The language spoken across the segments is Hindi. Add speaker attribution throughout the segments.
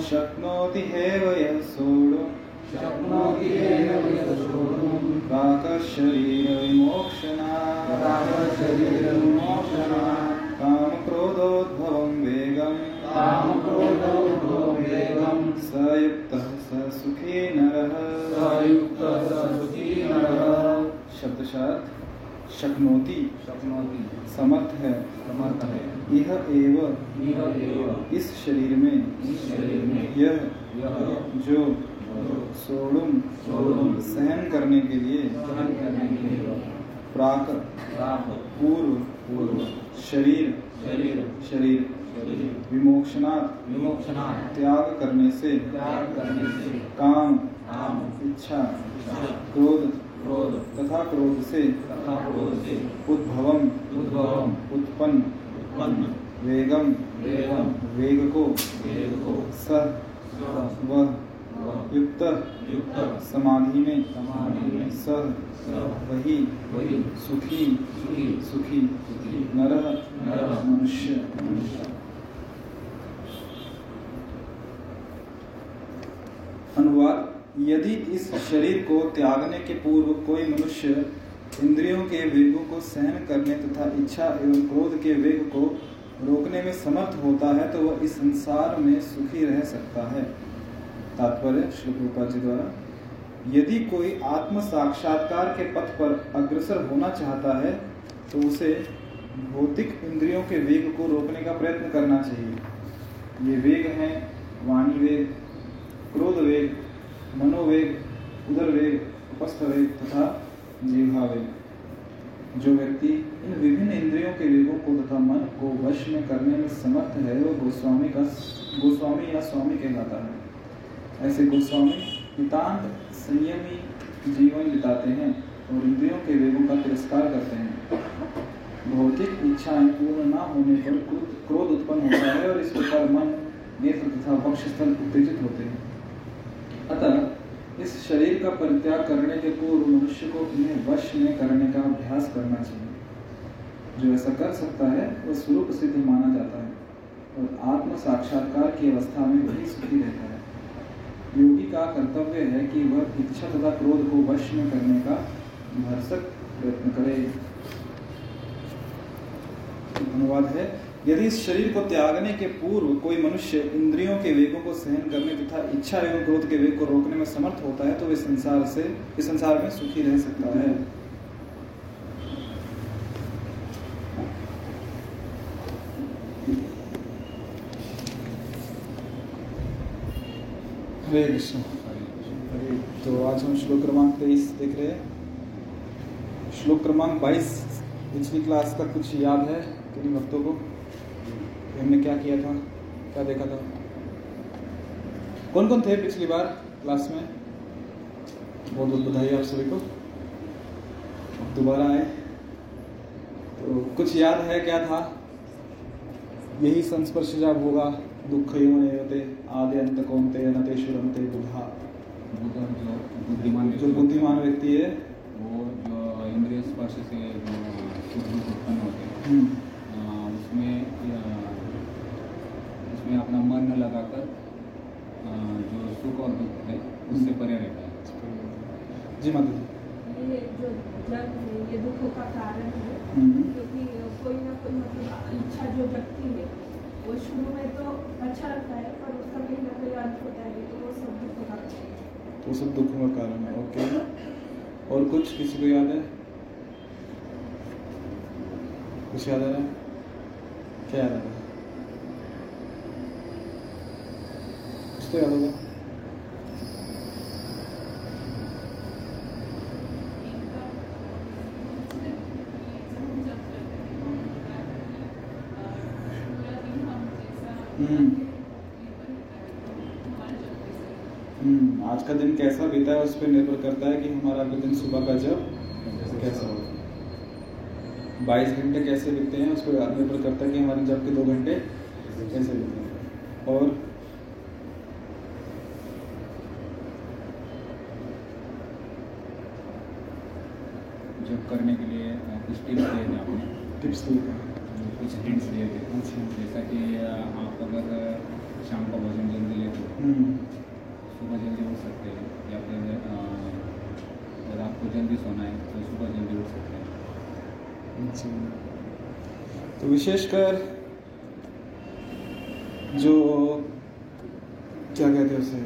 Speaker 1: शक्नोति हेव यः सोढुं।
Speaker 2: शक्नोति एव यशोधुं
Speaker 1: प्राकशरीरविमोक्षणात्
Speaker 2: शरीरविमोक्षणात्
Speaker 1: कामक्रोधोद्भवं वेगं
Speaker 2: कामक्रोधो वेगं
Speaker 1: स युक्तः स सुखी नरः।
Speaker 2: सयुक्तः स सुखी नरः।
Speaker 1: शब्दशार्थ शक्नोति।
Speaker 2: शक्नोति।
Speaker 1: समर्थ। है
Speaker 2: समर्थ। है
Speaker 1: यह एव। इस शरीर में यह जो सोडुम सहन करने के लिए प्राक पूर्व
Speaker 2: पूर्व
Speaker 1: शरीर
Speaker 2: शरीर
Speaker 1: विमोक्षणात्
Speaker 2: विमोक्षणात्
Speaker 1: त्याग करने से
Speaker 2: त्याग करने से
Speaker 1: काम
Speaker 2: काम
Speaker 1: इच्छा
Speaker 2: इच्छा
Speaker 1: क्रोध
Speaker 2: क्रोध
Speaker 1: तथा क्रोध से
Speaker 2: तथा क्रोध से
Speaker 1: उद्भवम
Speaker 2: उद्भवम
Speaker 1: उत्पन्न।
Speaker 2: उत्पन्न
Speaker 1: वेगम
Speaker 2: वेगम
Speaker 1: वेग को
Speaker 2: वेग को सह
Speaker 1: वह युक्त।
Speaker 2: युक्त।
Speaker 1: समाधि में।
Speaker 2: समाधि में। सह
Speaker 1: वही।
Speaker 2: वही।
Speaker 1: सुखी।
Speaker 2: सुखी।
Speaker 1: सुखी। नर। मनुष्य।
Speaker 2: मनुष्य।
Speaker 1: अनुवाद। यदि इस शरीर को त्यागने के पूर्व कोई मनुष्य इंद्रियों के वेगों को सहन करने तथा इच्छा एवं क्रोध के वेग को रोकने में समर्थ होता है तो वह इस संसार में सुखी रह सकता है। तात्पर्य श्री प्रभुपाद जी द्वारा, यदि कोई आत्म साक्षात्कार के पथ पर अग्रसर होना चाहता है तो उसे भौतिक इंद्रियों के वेग को रोकने का प्रयत्न करना चाहिए। ये वेग हैं वाणी वेग, क्रोध वेग, मनोवेग, उदर वेग उपस्थ वेग तथा जीवा वेग जो व्यक्ति इन विभिन्न इंद्रियों के वेगों को तथा मन को वश में करने में समर्थ है वह गोस्वामी का गोस्वामी या स्वामी कहलाता है। ऐसे गोस्वामी नितांत संयमी जीवन बिताते हैं और इंद्रियों के वेगों का तिरस्कार करते हैं। भौतिक इच्छाएँ पूर्ण न होने पर क्रोध- क्रोध उत्पन्न होता है और इस प्रकार मन, नेत्र तथा वक्षस्थल उत्तेजित होते हैं। अतः इस शरीर का परित्याग करने के पूर्व मनुष्य को इन्हें वश में करने का अभ्यास करना चाहिए। जो ऐसा कर सकता है, वह स्वरूप सिद्ध माना जाता है और आत्म साक्षात्कार की अवस्था में वही सुखी रहता है। योगी का कर्तव्य है कि वह इच्छा तथा क्रोध को वश में करने का भरसक प्रयत्न करे। अनुवाद है। यदि इस शरीर को त्यागने के पूर्व कोई मनुष्य इंद्रियों के वेगों को सहन करने तथा इच्छा एवं क्रोध के वेग को रोकने में समर्थ होता है तो वह संसार से, इस संसार में सुखी रह सकता है। हरे कृष्ण। तो आज हम श्लोक क्रमांक तेईस देख रहे हैं। श्लोक क्रमांक बाईस पिछली क्लास का कुछ याद है, किन्हीं भक्तों को? हमने क्या किया था? क्या देखा था? कौन कौन थे पिछली बार क्लास में? बहुत बहुत बधाई आप सभी को। अब दोबारा आए। तो कुछ याद है क्या था? यही संस्पर्श जब होगा दुख होते आदि अंत कौनते नतेश्वरमते बुधा।
Speaker 3: बुद्ध जो बुद्धिमान
Speaker 1: जो बुद्धिमान व्यक्ति है
Speaker 3: वो जो इंद्रिय स्पर्श से जो उत्पन्न होते हैं।
Speaker 1: हम्म,
Speaker 3: उसमें मन न लगाकर जो सुख और दुख है उससे परे रहता है।
Speaker 1: जी माता जी
Speaker 4: ये जो जग है ये दुख का कारण है
Speaker 1: हम्म,
Speaker 4: क्योंकि कोई ना कोई मतलब इच्छा जो जगती है वो शुरू में तो अच्छा लगता है पर उसका कहीं ना कहीं अंत होता है तो वो सब दुख का कारण है।
Speaker 1: तो सब दुखों का कारण है ओके। और कुछ किसी को याद है? कुछ याद आ रहा है? क्या याद आ रहा है? तो याद होगा हम्म। हम्म आज का दिन कैसा बीता है उस पर निर्भर करता है कि हमारा अगले दिन सुबह का जब कैसा होगा बाईस घंटे कैसे बीतते हैं उस पर निर्भर करता है कि हमारे जब के दो घंटे कैसे बीते हैं। और
Speaker 3: जब करने के लिए कुछ टिप्स दिए थे आपने?
Speaker 1: टिप्स दिए
Speaker 3: कुछ हिंट्स दिए थे?
Speaker 1: अच्छा।
Speaker 3: जैसा कि आप अगर शाम का भोजन जल्दी लेते हो
Speaker 1: हम्म,
Speaker 3: सुबह जल्दी उठ सकते हैं या फिर अगर आपको जल्दी सोना है तो सुबह जल्दी उठ सकते हैं।
Speaker 1: अच्छा। तो विशेषकर जो क्या कहते हैं उसे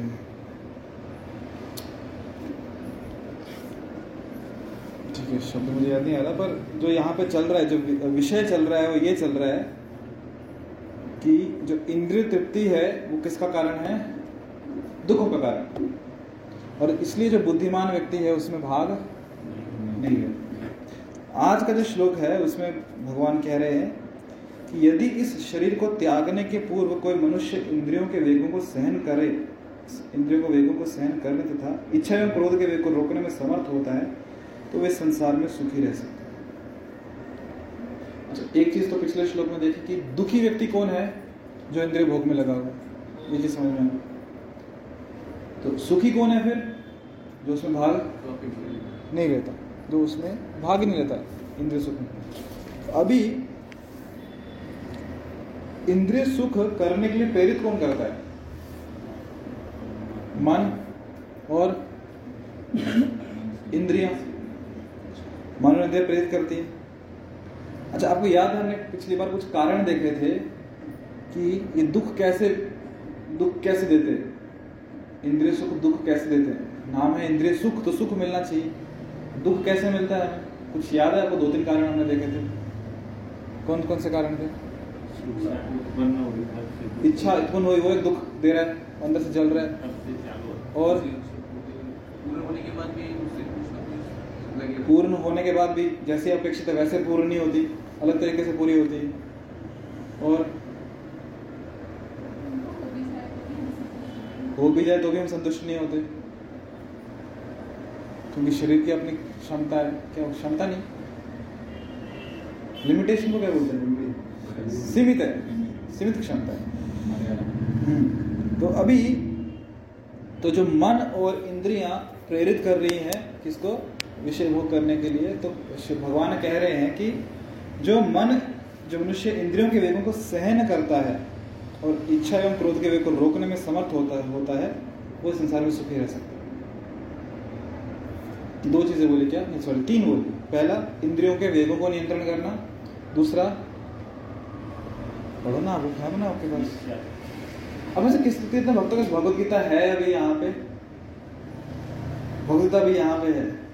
Speaker 1: ठीक है शब्द मुझे याद नहीं आ रहा, पर जो यहाँ पे चल रहा है, जो विषय चल रहा है, वो ये चल रहा है कि जो इंद्रिय तृप्ति है, वो किसका कारण है? दुखों का कारण। और इसलिए जो बुद्धिमान व्यक्ति है, उसमें भाग नहीं है। आज का जो श्लोक है, उसमें भगवान कह रहे हैं कि यदि इस शरीर को त्यागने के पूर्व कोई मनुष्य इंद्रियों के वेगों को सहन करे, इंद्रियों को वेगों को सहन करने तथा इच्छा एवं क्रोध के वेग को रोकने में समर्थ होता है तो वे संसार में सुखी रह सकते अच्छा एक चीज़ तो पिछले श्लोक में देखी कि दुखी व्यक्ति कौन है जो इंद्रिय भोग में लगा हुआ ये चीज़ समझ में तो सुखी कौन है फिर जो उसमें भाग नहीं रहता? जो उसमें भाग नहीं रहता, इंद्रिय सुख में। अभी इंद्रिय सुख करने के लिए प्रेरित कौन करता है? मन और इंद्रियाँ। मन और प्रेरित करती है। अच्छा आपको याद है हमने पिछली बार कुछ कारण देखे थे कि ये दुख कैसे दुख कैसे देते इंद्रिय सुख दुख कैसे देते नाम है इंद्रिय सुख तो सुख मिलना चाहिए। दुख कैसे मिलता है? कुछ याद है आपको? दो तीन कारण हमने देखे थे। कौन कौन से कारण थे? इच्छा उत्पन्न हुई वो एक दुख दे रहा है अंदर से जल रहा है। और
Speaker 2: होने के बाद भी उससे कुछ ना कुछ लगे
Speaker 1: पूर्ण होने के बाद भी जैसे अपेक्षित है वैसे पूर्ण नहीं होती। अलग तरीके से पूरी होती और हो भी जाए तो भी हम संतुष्ट नहीं होते। क्योंकि शरीर की अपनी क्षमता है। क्या क्षमता नहीं? लिमिटेशन को क्या बोलते हैं? सीमित है। सीमित क्षमता है। हम्म, तो अभी तो जो मन और इंद्रियाँ प्रेरित कर रही हैं किसको? विषय भोग करने के लिए तो भगवान कह रहे हैं कि जो मन, जो मनुष्य इंद्रियों के वेगों को सहन करता है और इच्छा एवं क्रोध के वेग को रोकने में समर्थ होता है होता है, वो संसार में सुखी रह सकता है। दो चीज़ें बोली क्या? सॉरी तीन बोली। पहला, इंद्रियों के वेगों को नियंत्रण करना। दूसरा, पढ़ो ना बुक है ना आपके पास। अब वैसे किस, कितने भक्तों के भगवदगीता है अभी यहाँ पे? भगवत गीता भी यहाँ पे है।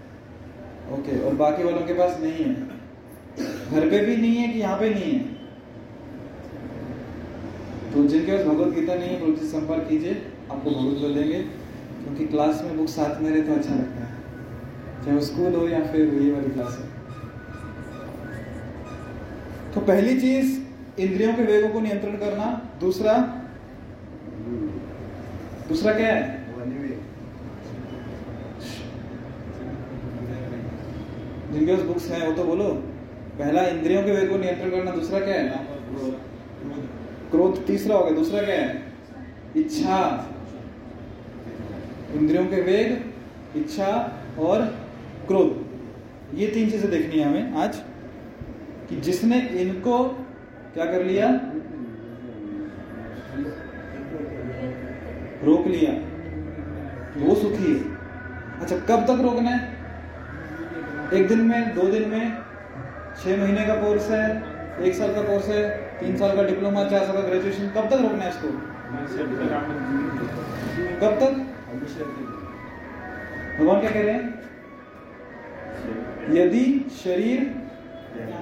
Speaker 1: ओके और बाकी वालों के पास नहीं है। घर पे भी नहीं है कि यहाँ पे नहीं है? तो जिनके पास भगवत गीता नहीं है उनसे संपर्क कीजिए, आपको भगवत गीता देंगे। क्योंकि क्लास में बुक साथ में रहे तो अच्छा लगता है। चाहे वो स्कूल हो या फिर ये वाली क्लास हो। तो पहली चीज़, इंद्रियों के वेगों को नियंत्रण करना। दूसरा? दूसरा क्या है? जिनके पास बुक्स हैं, वो तो बोलो। पहला, इंद्रियों के वेग को नियंत्रण करना, दूसरा क्या है? ना क्रोध तीसरा हो गया, दूसरा क्या है? इच्छा। इंद्रियों के वेग, इच्छा और क्रोध। ये तीन चीज़ें देखनी है हमें आज, कि जिसने इनको क्या कर लिया? रोक लिया। वो सुखी है। अच्छा कब तक रोकना है? एक दिन में, दो दिन में, छह महीने का कोर्स है, एक साल का कोर्स है, तीन साल का डिप्लोमा चार साल का ग्रेजुएशन कब तक रोकना है इसको? कब तक? भगवान क्या कह रहे हैं? यदि शरीर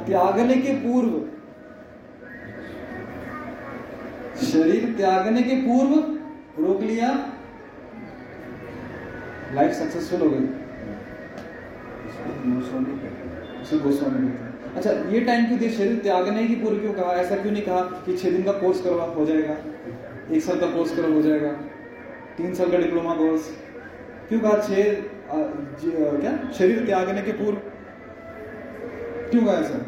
Speaker 1: त्यागने के पूर्व, शरीर त्यागने के पूर्व रोक लिया लाइफ सक्सेसफुल हो गई। उसे गोस्वामी कहते हैं अच्छा ये टाइम क्यों दिया शरीर त्यागने की पूर्व क्यों कहा? ऐसा क्यों नहीं कहा कि छह दिन का कोर्स करो हो जाएगा? एक साल का कोर्स करो हो जाएगा। तीन साल का डिप्लोमा कोर्स क्यों कहा आ, क्या? शरीर त्यागने के पूर्व? क्यों कहा ऐसा?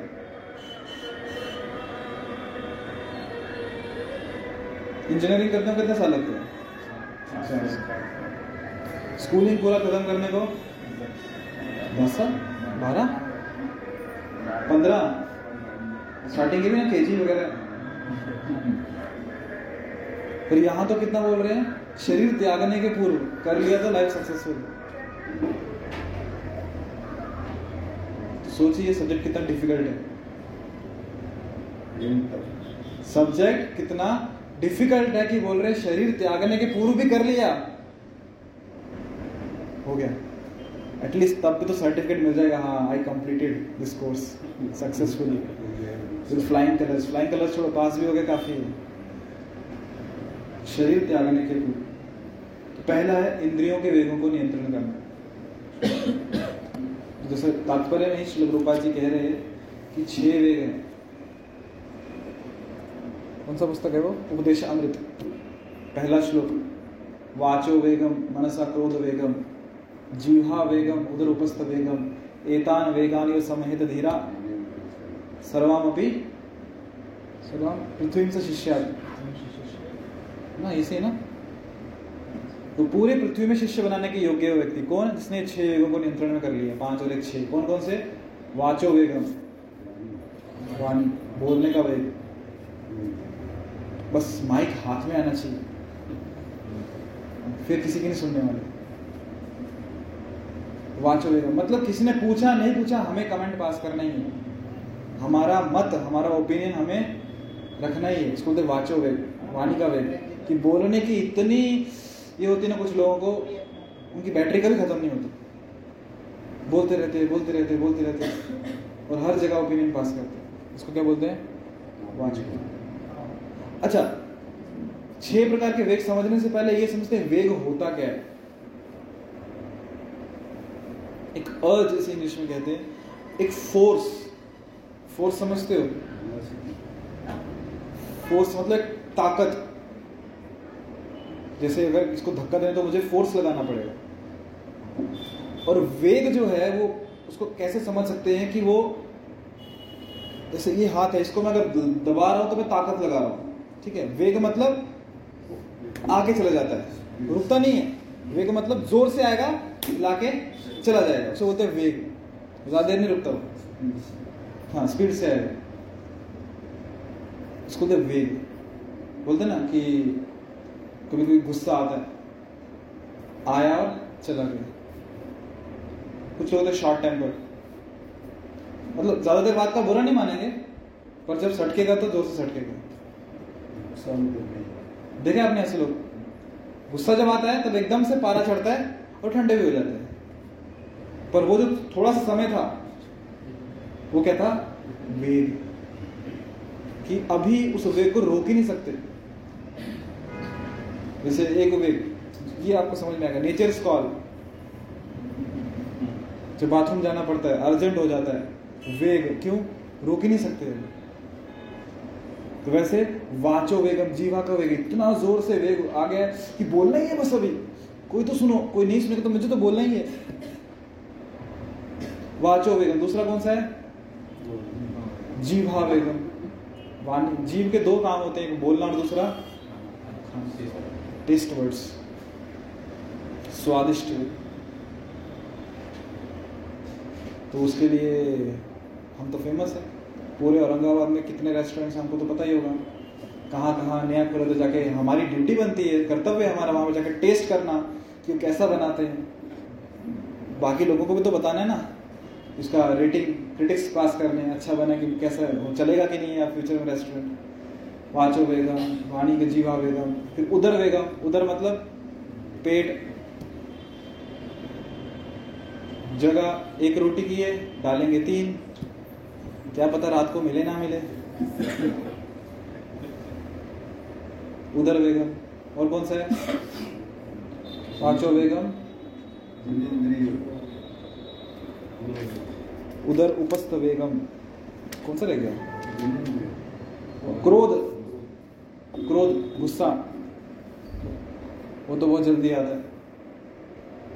Speaker 1: इंजीनियरिंग करते हो कितने साल लगते हैं? स्कूलिंग पूरा खत्म करने को दस, बारह, पंद्रह। स्टार्टिंग भी ना के जी वगैरह। फिर यहाँ तो कितना बोल रहे हैं? शरीर त्यागने के पूर्व कर लिया तो लाइफ सक्सेसफुल तो सोचिए, ये सब्जेक्ट कितना डिफ़िकल्ट है। सब्जेक्ट कितना डिफ़िकल्ट है कि बोल रहे शरीर त्यागने के पूर्व भी कर लिया। हो गया। एटलीस्ट तब भी तो सर्टिफिकेट मिल जाएगा। हाँ I completed this course successfully flying colours flying colours छोड़ो पास भी हो गया काफ़ी। शरीर त्यागने के पूर्व तो पहला है इंद्रियों के वेगों को नियंत्रण करना। जैसे तात्पर्य में श्री रूपा जी कह रहे हैं कि छह वेग हैं। कौन सा पुस्तक है वो? उपदेश अमृत। पहला श्लोक। वाचो वेगम, मनसा क्रोध वेगम। जीवा वेगम उदर उपस्थ वेगम, एतान वेगान समहित धीरा। सर्वामपि सर्वाम पृथ्वी से शिष्या ना इसे ना? तो पूरे पृथ्वी में शिष्य बनाने के योग्य व्यक्ति। कौन? जिसने छह वेगों को नियंत्रण में कर लिया। पाँच और एक छह। कौन कौन से? वाचो वेगम। वाणी। बोलने का वेग। बस माइक हाथ में आना चाहिए। फिर किसी की नहीं सुनने वाले। वाचो वेगम मतलब किसी ने पूछा, नहीं पूछा, हमें कमेंट पास करना ही है। हमारा मत, हमारा ओपिनियन हमें रखना ही है। इसको बोलते वाचो वेग वाणी का वेग कि बोलने की इतनी ये होती है ना, कुछ लोगों को, उनकी बैटरी कभी खत्म नहीं होती। बोलते रहते बोलते रहते बोलते रहते और हर जगह ओपिनियन पास करते इसको क्या बोलते हैं? वाचो। अच्छा छह प्रकार के वेग समझने से पहले ये समझते हैं वेग होता क्या है। एक अर्ज़ इसे इंग्लिश में कहते हैं, एक फोर्स फोर्स समझते हो? फोर्स मतलब एक ताकत। जैसे अगर इसको धक्का दें तो मुझे फोर्स लगाना पड़ेगा। और वेग जो है वो उसको कैसे समझ सकते हैं कि वो जैसे ये हाथ है, इसको मैं अगर दबा रहा हूँ तो मैं ताकत लगा रहा हूँ। ठीक है? वेग मतलब आगे चला जाता है। रुकता नहीं है। वेग मतलब ज़ोर से आएगा लाके चला जाएगा। उसे बोलते हैं वेग। ज़्यादा देर नहीं रुकता हाँ स्पीड से आएगा। उसको बोलते वेग। बोलते ना कि कभी कभी गुस्सा आता है। आया और चला गया। कुछ लोग शॉर्ट टेम्पर मतलब ज़्यादा देर बात का बुरा नहीं मानेंगे पर जब सटकेगा तो ज़ोर से सटकेगा। देखे आपने ऐसे लोग। गुस्सा जब आता है तब एकदम से पारा चढ़ता है और ठंडे भी हो जाते हैं। पर वो जो थोड़ा सा समय था, वो क्या था? वेग कि अभी उस वेग को रोक ही नहीं सकते। जैसे एक वेग ये आपको समझ में आएगा नेचर कॉल जब बाथरूम जाना पड़ता है अर्जेंट हो जाता है, वेग, क्यों? रोक ही नहीं सकते तो वैसे वाचो वेगम, जीवा का वेग, इतना ज़ोर से वेग आ गया कि बोलना ही है बस अभी। कोई तो सुनो, कोई नहीं सुनेगा तो मुझे तो बोलना ही है। वाचो वेगम, दूसरा कौन सा है? जीवा वेगम। वाणी जीव के दो काम होते हैं बोलना और दूसरा टेस्ट वर्ड्स। स्वादिष्ट। तो उसके लिए हम तो फ़ेमस है। पूरे औरंगाबाद में कितने रेस्टोरेंट्स हमको तो पता ही होगा। कहाँ कहाँ नया खोला तो जाके हमारी ड्यूटी बनती है, कर्तव्य है हमारा, वहाँ पर जाकर टेस्ट करना। कि कैसा बनाते हैं। बाकी लोगों को भी तो बताना है ना इसका रेटिंग क्रिटिक्स पास करने अच्छा बना कि कैसा वो चलेगा कि नहीं है फ्यूचर में रेस्टोरेंट वाचो वेगम वाणी के जीवा वेगम फिर उधर वेगम उधर मतलब पेट। जगह, एक रोटी की है, डालेंगे तीन। क्या पता रात को मिले ना मिले। उधर वेगम और कौन सा है? पांचो वेगम उधर उपस्थ वेगम कौन सा रह गया? क्रोध। क्रोध, गुस्सा। वो तो बहुत जल्दी आता है।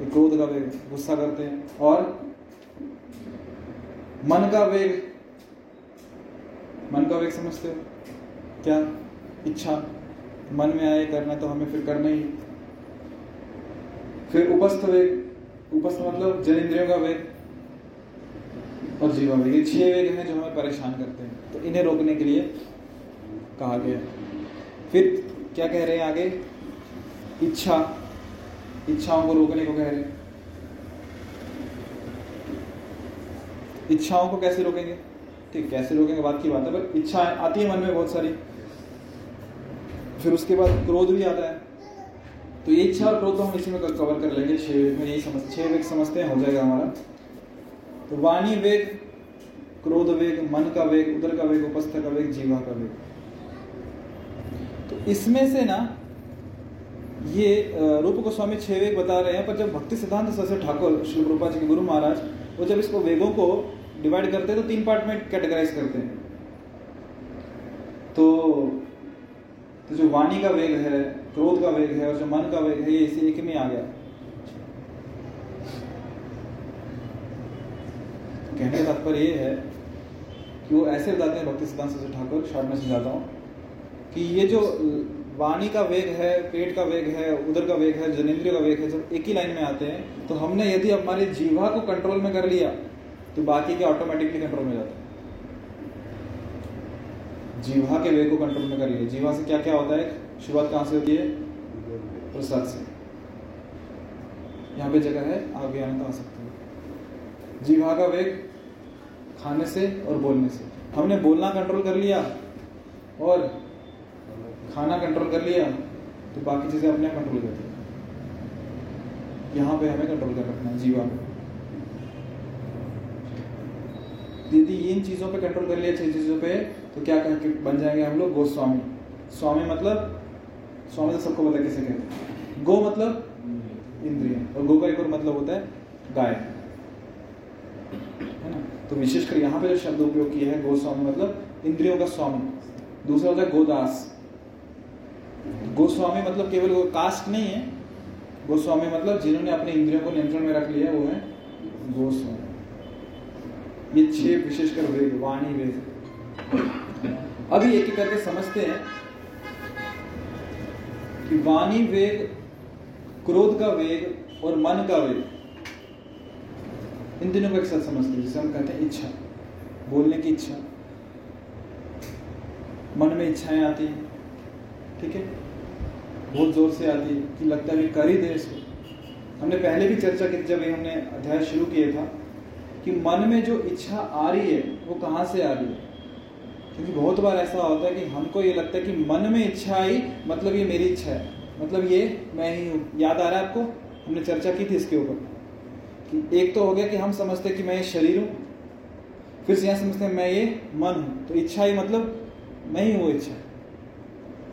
Speaker 1: क्रोध का वेग, गुस्सा करते हैं। और मन का वेग। मन का वेग समझते हो। क्या? इच्छा। मन में आए करना तो हमें फिर करना ही। फिर उपस्थ वेग उपस्थ मतलब जन इंद्रियों का वेग और जीवा वेग। ये छह वेग हैं जो हमें परेशान करते हैं। तो इन्हें रोकने के लिए कहा गया फिर क्या कह रहे हैं आगे? इच्छा। इच्छाओं को रोकने को कह रहे हैं। इच्छाओं को कैसे रोकेंगे? ठीक, कैसे रोकेंगे? बात की बात है, पर इच्छा आती है मन में बहुत सारी। फिर उसके बाद क्रोध भी आता है। तो ये इच्छा और क्रोध तो हम इसी में कवर कर लेंगे। छह में यही समझ, छह वेग समझते हैं, हो जाएगा हमारा। तो वाणी वेग क्रोध वेग मन का वेग, उदर का वेग, उपस्थ का वेग, जीवा का वेग। तो इसमें से ना, ये रूप गोस्वामी छह वेग बता रहे हैं, पर जब भक्ति सिद्धांत सरस्वती ठाकुर, श्री रूपा जी के गुरु महाराज, वो जब इसको वेगों को डिवाइड करते हैं तो तीन पार्ट में कैटेगराइज करते हैं। तो तो जो वाणी का वेग है, क्रोध का वेग है और जो मन का वेग है, ये इसी एक में आ गया। कहने का तात्पर्य ये है कि वो ऐसे बताते हैं भक्ति सिद्धांत से ठाकुर शॉर्ट में समझाता हूँ, कि ये जो वाणी का वेग है, पेट का वेग है उधर का वेग है, जनेन्द्रिय का वेग है, जब एक ही लाइन में आते हैं तो हमने यदि हमारी जीवा को कंट्रोल में कर लिया तो बाकी के ऑटोमेटिकली कंट्रोल में जाते हैं। जीवा के वेग को कंट्रोल में कर लिया जीवा से क्या क्या होता है? शुरुआत कहाँ से होती है? प्रसाद से। यहाँ पे जगह है आगे आने तो आ सकते हैं। जीवा का वेग खाने से और बोलने से। हमने बोलना कंट्रोल कर लिया और खाना कंट्रोल कर लिया तो बाकी चीज़ें अपने आप कंट्रोल करती है। यहाँ पे हमें कंट्रोल कर रखना है, जीवा को। यदि इन चीज़ों पे कंट्रोल कर लिया, छह चीज़ों पे। तो क्या कह के बन जाएँगे हम लोग? गोस्वामी। स्वामी मतलब? स्वामी तो सबको पता किसे कहते हैं। गो मतलब? इंद्रिय। और गो का एक और मतलब होता है गाय। है ना? तो विशेषकर यहाँ पे जो शब्द उपयोग किया है, गोस्वामी मतलब इंद्रियों का स्वामी। दूसरा होता है गोदास। गोस्वामी मतलब केवल वो कास्ट नहीं है। गोस्वामी मतलब जिन्होंने अपने इंद्रियों को नियंत्रण में रख लिया वो है गोस्वामी। ये छह विशेषकर वेद, वाणी वेद। अभी एक एक करके समझते हैं कि वाणी वेग, क्रोध का वेग और मन का वेग। इन तीनों को एक साथ समझते हैं। जिसे हम कहते हैं इच्छा, बोलने की इच्छा। मन में इच्छाएँ आती हैं, ठीक है? बहुत ज़ोर से आती है कि लगता है कर ही दे इसको। हमने पहले भी चर्चा की जब हमने अध्याय शुरू किया था कि मन में जो इच्छा आ रही है, वो कहाँ से आ रही है? क्योंकि बहुत बार ऐसा होता है कि हमको ये लगता है कि मन में इच्छा आई मतलब ये मेरी इच्छा है। मतलब ये मैं ही हूँ। याद आ रहा है आपको? हमने चर्चा की थी इसके ऊपर। कि एक तो हो गया कि हम समझते कि मैं ये शरीर हूँ। फिर से यहाँ समझते हैं मैं ये मन हूँ। तो इच्छा ही मतलब मैं ही वो इच्छा।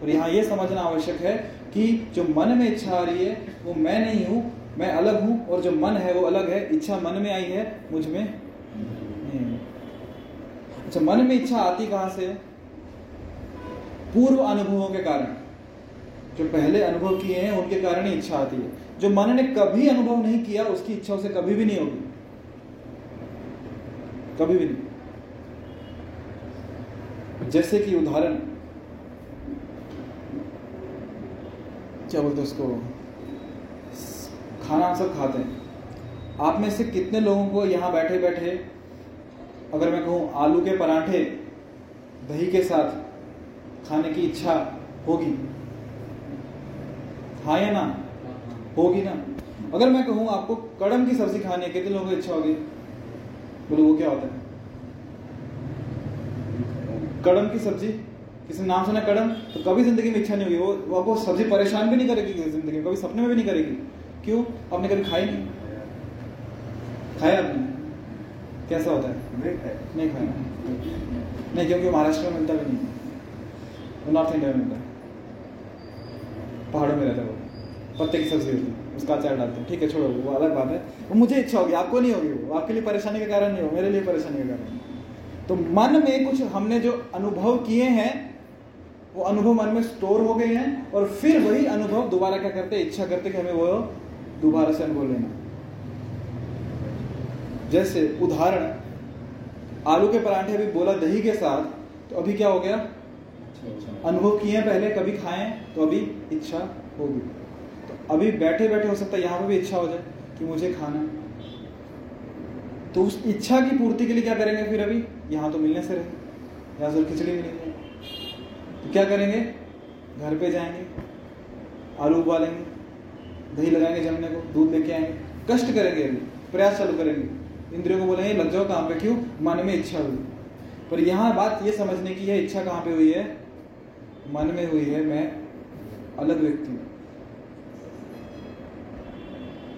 Speaker 1: और यहाँ ये समझना आवश्यक है कि जो मन में इच्छा आ रही है, वो मैं नहीं हूँ, मैं अलग हूँ। और जो मन है, वो अलग है। इच्छा मन में आई है, मुझमें अच्छा मन में इच्छा आती कहाँ से? पूर्व अनुभवों के कारण। जो पहले अनुभव किए हैं, उनके कारण ही इच्छा आती है। जो मन ने कभी अनुभव नहीं किया, उसकी इच्छा उसे कभी भी नहीं होगी। कभी भी नहीं। जैसे कि उदाहरण, क्या बोलते उसको? खाना हम सब खाते हैं। आप में से कितने लोगों को यहाँ बैठे बैठे अगर मैं कहूँ आलू के पराठे दही के साथ खाने की इच्छा होगी हाँ या ना? होगी ना? अगर मैं कहूँ आपको कड़म की सब्ज़ी खाने कितने लोगों की इच्छा होगी, बोलो वो क्या होता है? कड़म की सब्ज़ी? किसी नाम सुना कड़म? तो कभी ज़िंदगी में इच्छा नहीं हुई वो वो आपको सब्ज़ी परेशान भी नहीं करेगी ज़िंदगी में, कभी सपने में भी नहीं करेगी। क्यों? आपने कभी खाई नहीं? खाया आपने? कैसा होता है? नहीं खाया नहीं, क्योंकि महाराष्ट्र में मिलता भी नहीं। वो नॉर्थ इंडिया में मिलता है। पहाड़ों में रहता है वो। पत्ते की सब्ज़ी होती है। उसका अचार डालते हैं। ठीक है, छोड़ो, वो अलग बात है। वो मुझे इच्छा होगी, आपको नहीं होगी वो? आपके लिए परेशानी का कारण नहीं हो मेरे लिए परेशानी का कारण तो मन में कुछ हमने जो अनुभव किए हैं, वो अनुभव मन में स्टोर हो गए हैं और फिर वही अनुभव दोबारा क्या करते इच्छा करते कि हमें वो दोबारा से अनुभव लेना। जैसे उदाहरण आलू के पराठे अभी बोला दही के साथ तो अभी क्या हो गया? अनुभव किए पहले, कभी खाएँ तो अभी इच्छा होगी। तो अभी बैठे बैठे हो सकता है, यहाँ पर भी इच्छा हो जाए कि मुझे खाना तो उस इच्छा की पूर्ति के लिए क्या करेंगे फिर अभी? यहाँ तो मिलने से रहे। यहाँ से खिचड़ी मिलेंगे। तो क्या करेंगे? घर पे जाएँगे, आलू उबालेंगे, दही लगाएँगे जमने को, दूध लेके आएँगे। कष्ट करेंगे अभी, प्रयास चालू करेंगे। इंद्रियों को बोलेंगे लग जाओ कहाँ पे? क्यों? मन में इच्छा हुई। पर यहाँ बात ये समझने की है, इच्छा कहाँ पे हुई है? मन में हुई है, मैं अलग व्यक्ति हूँ।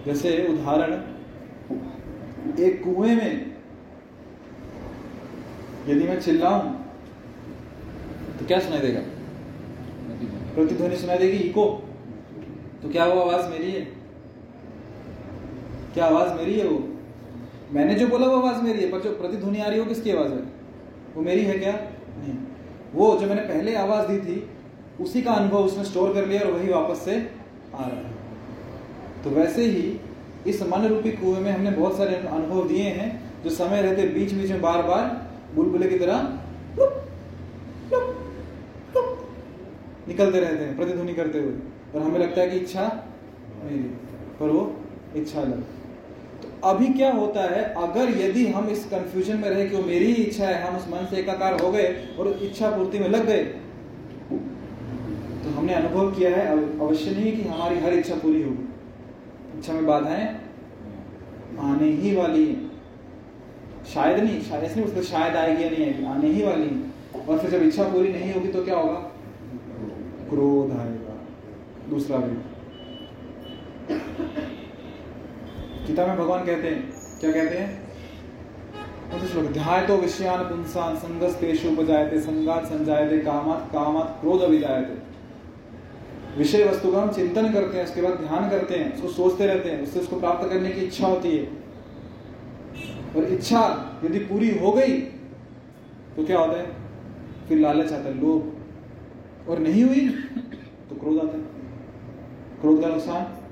Speaker 1: जैसे उदाहरण, एक कुएँ में यदि मैं चिल्लाऊं तो क्या सुनाई देगा? प्रतिध्वनि सुनाई देगी, इको। तो क्या वो आवाज़ मेरी है? क्या आवाज़ मेरी है वो? मैंने जो बोला वो आवाज़ मेरी है, पर जो प्रतिध्वनि आ रही है किसकी आवाज़ है? वो मेरी है क्या? नहीं। वो जो मैंने पहले आवाज़ दी थी, उसी का अनुभव उसने स्टोर कर लिया और वही वापस से आ रहा है। तो वैसे ही इस मन रूपी कुएँ में हमने बहुत सारे अनुभव दिए हैं, जो समय रहते बीच बीच में बार बार बुलबुले की तरह निकलते रहते हैं, प्रतिध्वनि करते हुए। और हमें लगता है कि इच्छा मेरी पर वो इच्छा अलग तो अभी क्या होता है, अगर यदि हम इस कंफ्यूजन में रहे कि वो मेरी ही इच्छा है, हम उस मन से एकाकार हो गए और इच्छा पूर्ति में लग गए तो हमने अनुभव किया है अवश्य नहीं कि हमारी हर इच्छा पूरी होगी। इच्छा में बाधाएँ आने ही वाली है। शायद नहीं, शायद इसलिए उसको शायद आएगी या नहीं आएगी, आने ही वाली है। और फिर जब इच्छा पूरी नहीं होगी तो क्या होगा? क्रोध आएगा। दूसरा भी। गीता में भगवान कहते हैं। क्या कहते हैं? श्लोक ध्याय तो विषयान पुंसान संगात कामात कामात क्रोध विषय वस्तु का हम चिंतन करते हैं, उसके बाद ध्यान करते हैं, उसको सोचते रहते हैं, उससे उसको प्राप्त करने की इच्छा होती है। और इच्छा यदि पूरी हो गई तो क्या होता है? फिर लालच आता है, लोभ। और नहीं हुई तो क्रोध आता है। क्रोध का नुकसान?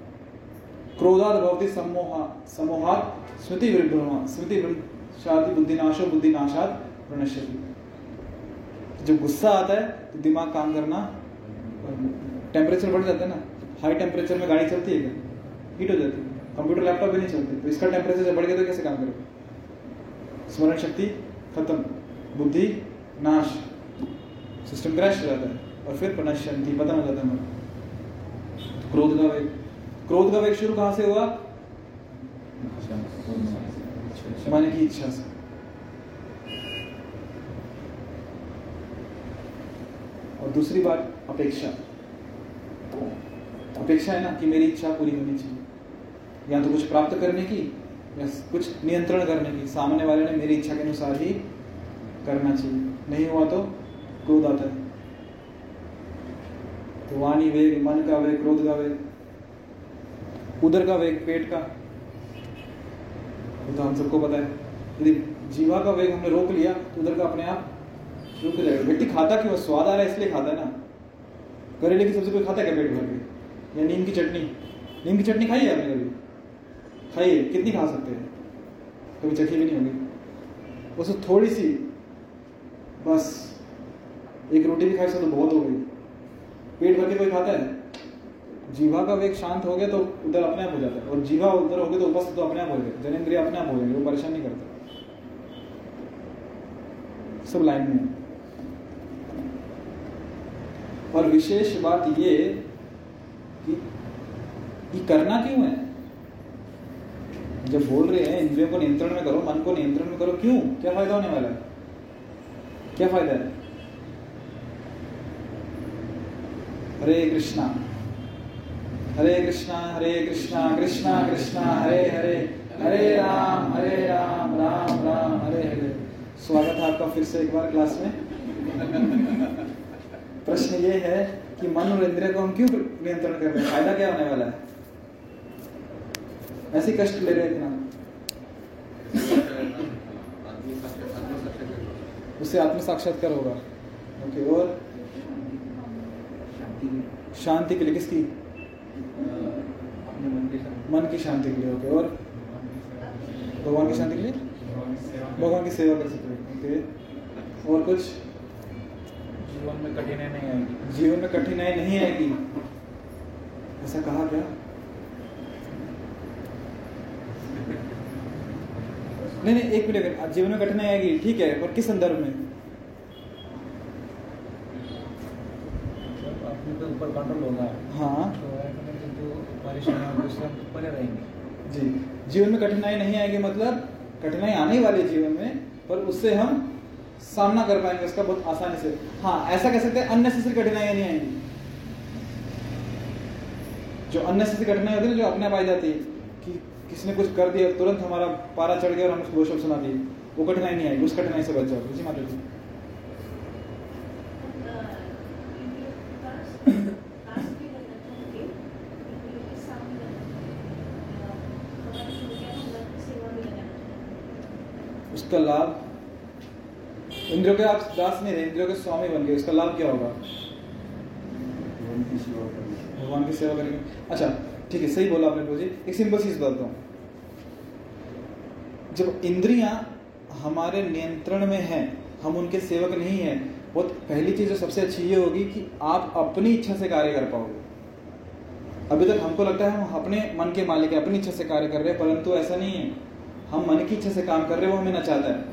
Speaker 1: क्रोधाद भवती समोहा समोहात स्मृति विभ्रमा स्मृति शादी बुद्धिनाशो बुद्धिनाशात प्रणश्यति। जब गुस्सा आता है तो दिमाग काम करना टेम्परेचर बढ़ जाता है ना? हाई टेम्परेचर में गाड़ी चलती है क्या? हीट हो जाती है। कंप्यूटर लैपटॉप भी नहीं चलते। तो इसका टेम्परेचर जब बढ़ गया तो कैसे काम करेगा? स्मरण शक्ति खत्म। बुद्धि नाश। सिस्टम क्रैश हो जाता है और फिर प्रणश्यंती पता हो जाता है क्रोध का क्रोध का वेग शुरू कहाँ से हुआ? मन की इच्छा से। और दूसरी बात, अपेक्षा। अपेक्षा है ना कि मेरी इच्छा पूरी होनी चाहिए। या तो कुछ प्राप्त करने की, या कुछ नियंत्रण करने की। सामने वाले ने मेरी इच्छा के अनुसार ही करना चाहिए। नहीं हुआ तो क्रोध आता है। तो वाणी वेग, मन का वेग, क्रोध का वेग। उधर का वेग, पेट का। तो हम सबको पता है। यदि जीवा का वेग हमने रोक लिया तो उधर का अपने आप रुक जाएगा। व्यक्ति खाता क्यों? स्वाद आ रहा है, इसलिए खाता है ना। करेले की सब्ज़ी कोई खाता क्या पेट भर के? या नीम की चटनी? नीम की चटनी खाई है आपने कभी? खाइए कितनी खा सकते हैं? कभी चखी भी नहीं होगी। उसको थोड़ी सी, बस। एक रोटी भी खाई तो बहुत हो गई। पेट भर के कोई खाता है? जीवा का वेग शांत हो गया तो उधर अपने आप हो जाता है। और जीवा उधर हो गया तो उपस्थित तो अपने आप हो गया। जनेन्द्रिय अपने आप हो जाएँगे वो परेशान नहीं करता। सब लाइन में और विशेष बात ये कि, कि करना क्यों है? जब बोल रहे हैं इंद्रियों को नियंत्रण में करो मन को नियंत्रण में करो क्यों? क्या फ़ायदा होने वाला है? क्या फ़ायदा है? हरे कृष्णा। हरे कृष्णा हरे कृष्णा कृष्णा कृष्णा, हरे हरे हरे राम हरे राम राम राम, हरे हरे। स्वागत है आपका फिर से एक बार क्लास में। प्रश्न ये है कि मन और इंद्रिय को हम क्यों नियंत्रण कर रहे हैं? फ़ायदा क्या होने वाला है? ऐसे कष्ट ले रहे इतना। उससे आत्म साक्षात्कार होगा। ओके, और? शांति के लिए किसकी? मन की शांति के लिए। ओके और? भगवान की शांति के लिए? भगवान की सेवा कर सकते ओके। और कुछ?
Speaker 3: जीवन में कठिनाई नहीं आएगी।
Speaker 1: जीवन में कठिनाई नहीं आएगी। ऐसा कहा क्या? नहीं नहीं एक मिनट जीवन में कठिनाई आएगी ठीक है पर किस संदर्भ में?
Speaker 3: अपने पे ऊपर कंट्रोल होगा
Speaker 1: हाँ।
Speaker 3: तो जो परेशानी उससे हम परे रहेंगे।
Speaker 1: जी। जीवन में कठिनाई नहीं आएगी मतलब कठिनाई आने वाली जीवन में, पर उससे हम सामना कर पाएँगे उसका बहुत आसानी से। हाँ ऐसा कह सकते हैं अननेसेसरी कठिनाइयाँ नहीं आएँगी। जो अननेसेसरी कठिनाई होती है ना, जो अपने आप आ जाती है, कि किसी ने कुछ कर दिया, तुरंत हमारा पारा चढ़ गया और हम उसको दो सुना दिए, वो कठिनाई नहीं आएगी, उस कठिनाई से बच जाओ जी माता जी। लाभ? इंद्रियों के आप दास नहीं रहे इंद्रियों के स्वामी बन गए, उसका लाभ क्या होगा? भगवान की सेवा करेंगे। अच्छा ठीक है, सही बोला आपने प्रभु जी। एक सिंपल चीज़ बताता हूँ। जब इंद्रियाँ हमारे नियंत्रण में हैं, हम उनके सेवक नहीं हैं, बहुत पहली चीज़ जो सबसे अच्छी ये होगी कि आप अपनी इच्छा से कार्य कर पाओगे। अभी तक हमको लगता है हम अपने मन के मालिक है, अपनी इच्छा से कार्य कर रहे हैं, परंतु ऐसा नहीं है। हम मन की इच्छा से काम कर रहे हैं, वो हमें नचाता है।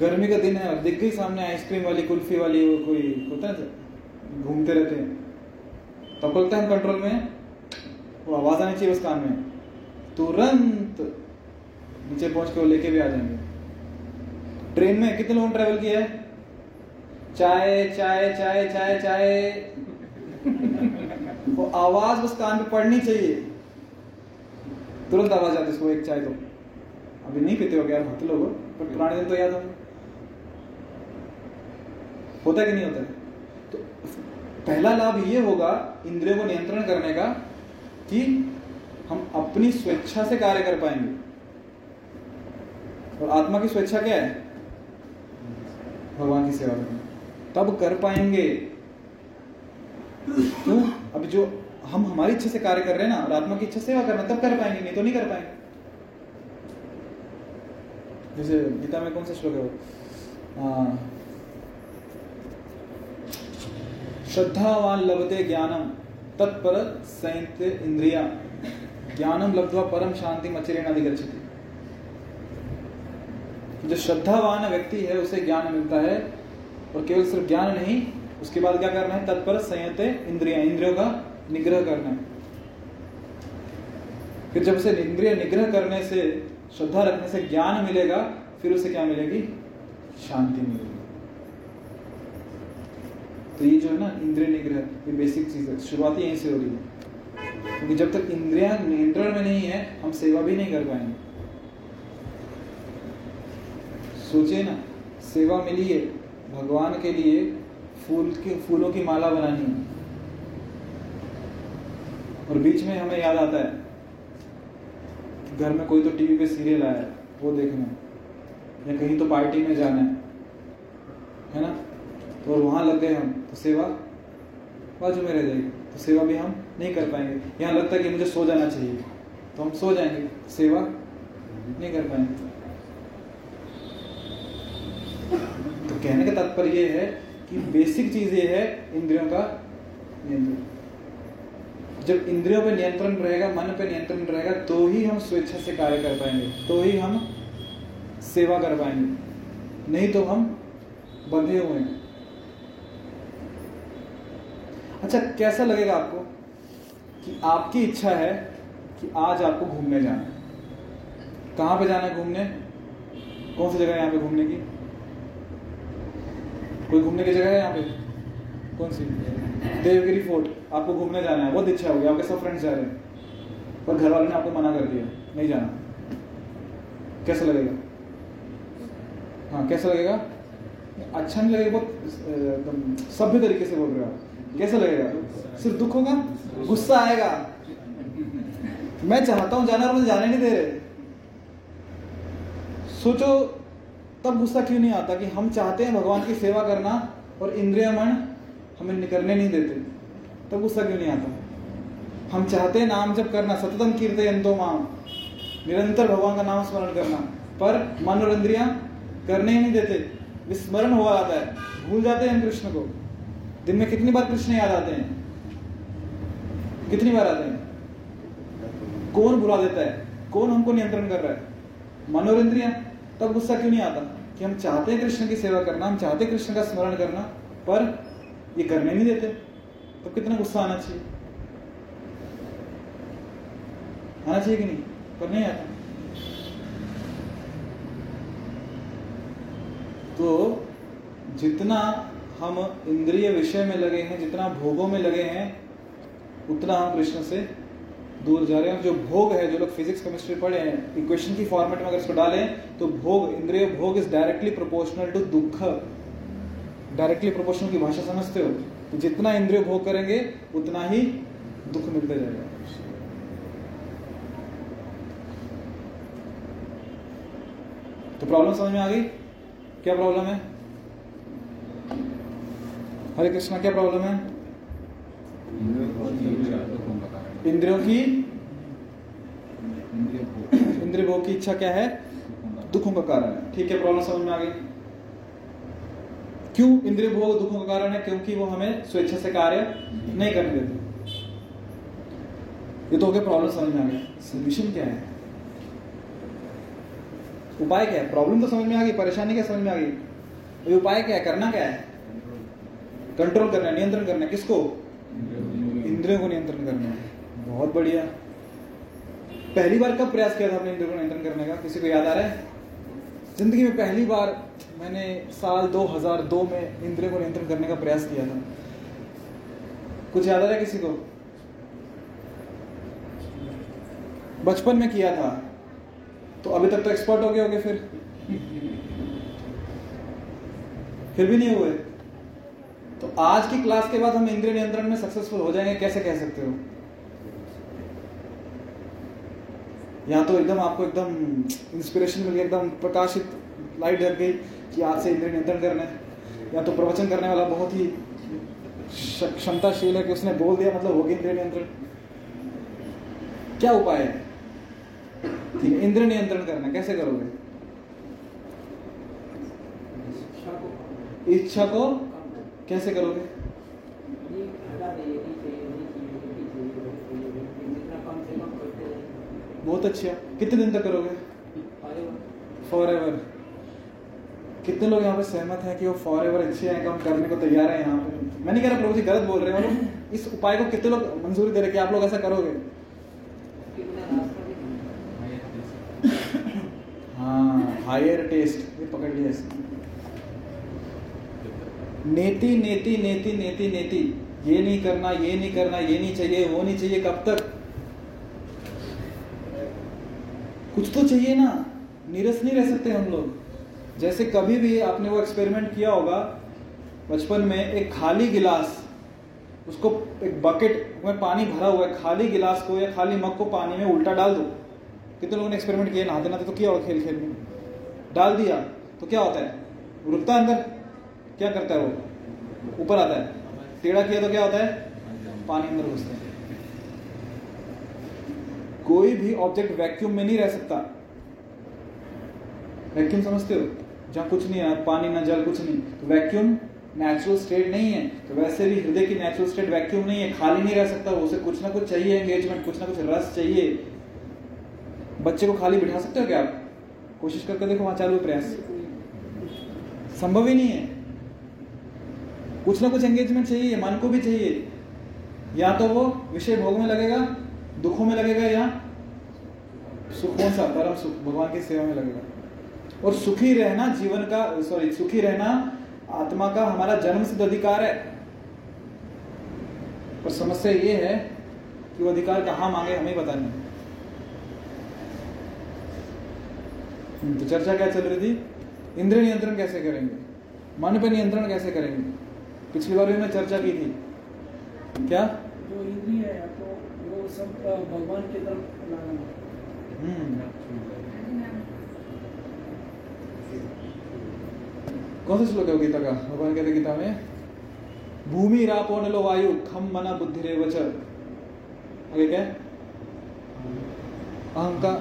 Speaker 1: गर्मी का दिन है, और दिख गई सामने आइसक्रीम वाली, कुल्फी वाली, वो कोई होता है घूमते रहते हैं। तब लगता है कंट्रोल में, वो आवाज़ आनी चाहिए उस कान में। तुरंत नीचे पहुँच के वो लेके भी आ जाएँगे। ट्रेन में कितने लोगों ने ट्रेवल किया है? चाय चाय चाय चाय चाय। वो आवाज़ उस कान पे पड़नी चाहिए। तुरंत आवाज़ आती उसको एक चाय दो। अभी नहीं पीते हो यार बहुत लोग पर पुराने दिन तो याद होंगे होता है कि नहीं होता? है तो पहला लाभ ये होगा इंद्रियों को नियंत्रण करने का कि हम अपनी स्वेच्छा से कार्य कर पाएँगे। और आत्मा की स्वेच्छा क्या है? भगवान की सेवा करना। तब कर पाएँगे। क्यों? अब जो हम हमारी इच्छा से कार्य कर रहे हैं ना, और आत्मा की इच्छा सेवा करना तब कर पाएँगे, नहीं तो नहीं कर पाएँगे। जैसे गीता में कौन सा श्लोक है श्रद्धावान लभते ज्ञानम तत्पर संयत इंद्रिया ज्ञानम लब्धवा परम शांति मचरेण अधिगच्छति जो श्रद्धावान व्यक्ति है, उसे ज्ञान मिलता है, और केवल सिर्फ़ ज्ञान नहीं, उसके बाद क्या करना है? तत्पर संयत इंद्रिया, इंद्रियों का निग्रह करना है। फिर जब उसे इंद्रिय निग्रह करने से श्रद्धा रखने से ज्ञान मिलेगा, फिर उसे क्या मिलेगी? शांति मिलेगी। तो ये जो है ना, इंद्रिय निग्रह, ये बेसिक चीज़ है। शुरुआत यहीं से हो रही है। क्योंकि जब तक इंद्रिया नियंत्रण में नहीं है, हम सेवा भी नहीं कर पाएँगे। सोचिए ना, सेवा मिली है, भगवान के लिए फूल के, फूलों की माला बनानी है। और बीच में हमें याद आता है घर में कोई तो टीवी पे सीरियल आया है, वो देखना है। या कहीं तो पार्टी में जाना है है ना? तो और वहाँ लग गए हम तो सेवा, बाजू में रह जाएगी तो सेवा भी हम नहीं कर पाएँगे। यहाँ लगता है कि मुझे सो जाना चाहिए। तो हम सो जाएँगे, सेवा नहीं कर पाएँगे। तो कहने का तात्पर्य ये है कि बेसिक चीज़ ये है, इंद्रियों का नियंत्रण। जब इंद्रियों पे नियंत्रण रहेगा, मन पे नियंत्रण रहेगा तो ही हम स्वेच्छा से कार्य कर पाएँगे तो ही हम सेवा कर पाएँगे। नहीं तो हम बंधे हुए हैं। अच्छा कैसा लगेगा आपको कि आपकी इच्छा है कि आज आपको घूमने जाना है? कहाँ पे जाना है घूमने? कौन सी जगह है यहाँ पे घूमने की? कोई घूमने की जगह है यहाँ पे? कौन सी? देवगिरी फोर्ट। आपको घूमने जाना है, बहुत इच्छा होगी, आपके सब फ्रेंड्स जा रहे हैं। पर घर वालों ने आपको मना कर दिया, नहीं जाना। कैसा लगेगा? हाँ कैसा लगेगा? अच्छा नहीं लगेगा, बहुत, एकदम सभ्य तरीके से बोल रहे हो कैसा लगेगा? सिर्फ़ दुख होगा? गुस्सा आएगा। मैं चाहता हूँ जाना और मुझे जाने नहीं दे रहे। सोचो, तब गुस्सा क्यों नहीं आता कि हम चाहते हैं भगवान की सेवा करना और इंद्रिय मन हमें निकलने नहीं देते। तब गुस्सा क्यों नहीं आता? हम चाहते हैं नाम जब करना, सततम कीर्तयंतो माम। निरंतर भगवान का नाम स्मरण करना। पर मन और इंद्रिया करने ही नहीं देते। विस्मरण हुआ आता है। भूल जाते हैं कृष्ण को। दिन में कितनी बार कृष्ण याद आते हैं? कितनी बार आते हैं? कौन बुला देता है? कौन हमको नियंत्रण कर रहा है? मन और इंद्रिया। तब गुस्सा क्यों नहीं आता? कि हम चाहते हैं कृष्ण की सेवा करना, हम चाहते कृष्ण का स्मरण करना, पर ये करने नहीं देते। तो कितना गुस्सा आना चाहिए? आना चाहिए कि नहीं? पर नहीं आता। तो जितना हम इंद्रिय विषय में लगे हैं, जितना भोगों में लगे हैं, उतना हम कृष्ण से दूर जा रहे हैं। जो भोग है, जो लोग फिजिक्स केमिस्ट्री पढ़े हैं इक्वेशन की फॉर्मेट में अगर इसको डालें तो भोग, इंद्रिय भोग इज़ डायरेक्टली प्रोपोर्शनल टू दुख। डायरेक्टली प्रोपोर्शनल की भाषा समझते हो? तो जितना इंद्रिय भोग करेंगे, उतना ही दुख मिलते जाएगा। तो प्रॉब्लम समझ में आ गई? क्या प्रॉब्लम है? हरे कृष्णा, क्या प्रॉब्लम है? इंद्रियों की
Speaker 3: इंद्रिय भोग
Speaker 1: की इच्छा क्या है?
Speaker 3: दुखों का
Speaker 1: कारण है। ठीक है प्रॉब्लम समझ में आ गई। क्यों इंद्रिय भोग दुखों का कारण है? क्योंकि वो हमें स्वेच्छा से कार्य नहीं करने देते। ये तो प्रॉब्लम समझ में आ गया। सोल्यूशन क्या है? उपाय क्या है? प्रॉब्लम तो समझ में आ गई, परेशानी क्या समझ में आ गई? उपाय क्या है? करना क्या है? कंट्रोल करना है नियंत्रण करना। है किसको? इंद्रियों को नियंत्रण करना है। बहुत बढ़िया। पहली बार कब प्रयास किया था अपने इंद्रियों को नियंत्रण करने का? किसी को याद आ रहा है? ज़िंदगी में पहली बार मैंने साल 2002 में इंद्रियों को नियंत्रण करने का प्रयास किया था। कुछ याद आ रहा है किसी को? बचपन में किया था। तो अभी तक तो एक्सपर्ट हो गए होगे फिर। फिर भी नहीं हुए। तो आज की क्लास के बाद हम इंद्रिय नियंत्रण में सक्सेसफुल हो जाएँगे, कैसे कह सकते हो? या तो एकदम आपको एकदम इंस्पिरेशन मिल गया, एकदम प्रकाशित लाइट जग गई। कि आज से इंद्रिय नियंत्रण करना है। या तो प्रवचन करने वाला बहुत ही क्षमताशील है कि उसने बोल दिया मतलब हो गया इंद्रिय नियंत्रण। क्या उपाय है? ठीक है इंद्रिय नियंत्रण करना कैसे करोगे? इच्छा को कैसे करोगे? बहुत अच्छा। कितने दिन तक करोगे? फॉर एवर कितने लोग यहाँ पे सहमत हैं कि वो फॉर एवर अच्छे हैं काम करने को तैयार है यहाँ पे? मैं नहीं कह रहा प्रभु जी गलत बोल रहे हैं इस उपाय को कितने लोग मंजूरी दे रहे कि आप लोग ऐसा करोगे? हाँ हायर टेस्ट ये पकड़ लिया इसने। नेति नेति नेति नेति नेति। ये नहीं करना, ये नहीं करना, ये नहीं चाहिए, वो नहीं चाहिए, कब तक? कुछ तो चाहिए ना। नीरस नहीं रह सकते हम लोग। जैसे कभी भी आपने वो एक्सपेरिमेंट किया होगा, बचपन में एक खाली गिलास, उसको एक बकेट में पानी भरा हुआ है, खाली गिलास को या खाली मग को पानी में उल्टा डाल दो। कितने लोगों ने एक्सपेरिमेंट किया नहाते नहाते तो किया होगा खेल खेल में। डाल दिया तो क्या होता है? रुकता है अंदर? क्या करता है वो? ऊपर आता है। टेढ़ा किया तो क्या होता है? पानी अंदर घुसता है। कोई भी ऑब्जेक्ट वैक्यूम में नहीं रह सकता। वैक्यूम समझते हो? जहाँ कुछ नहीं है, पानी ना जल, कुछ नहीं। तो वैक्यूम नेचुरल स्टेट नहीं है। तो वैसे भी हृदय की नेचुरल स्टेट वैक्यूम नहीं है, खाली नहीं रह सकता, उसे कुछ ना कुछ चाहिए एंगेजमेंट कुछ ना कुछ रस चाहिए। बच्चे को खाली बिठा सकते हो क्या आप? कोशिश करके देखो, वहाँ चालू प्रयास। संभव ही नहीं है। कुछ ना कुछ एंगेजमेंट चाहिए, मन को भी चाहिए। या तो वो विषय भोग में लगेगा, दुखों में लगेगा, या सुख कौन सा, परम सुख, भगवान की सेवा में लगेगा। और सुखी रहना जीवन का सॉरी सुखी रहना आत्मा का हमारा जन्म सिद्ध अधिकार है। पर समस्या ये है कि वो अधिकार कहाँ मांगे हमें पता नहीं। हम्म, तो चर्चा क्या चल रही थी? इंद्रिय नियंत्रण कैसे करेंगे? मन पे नियंत्रण कैसे करेंगे? पिछली बार भी मैं चर्चा की थी। क्या?
Speaker 5: जो इंद्रिय है तो वो सब भगवान की तरफ़ लाना।
Speaker 1: कौन सा श्लोक है गीता का? भगवान कहते गीता में भूमि रापो नलो वायु खम मना बुद्धि रे वच आगे क्या अहंकार।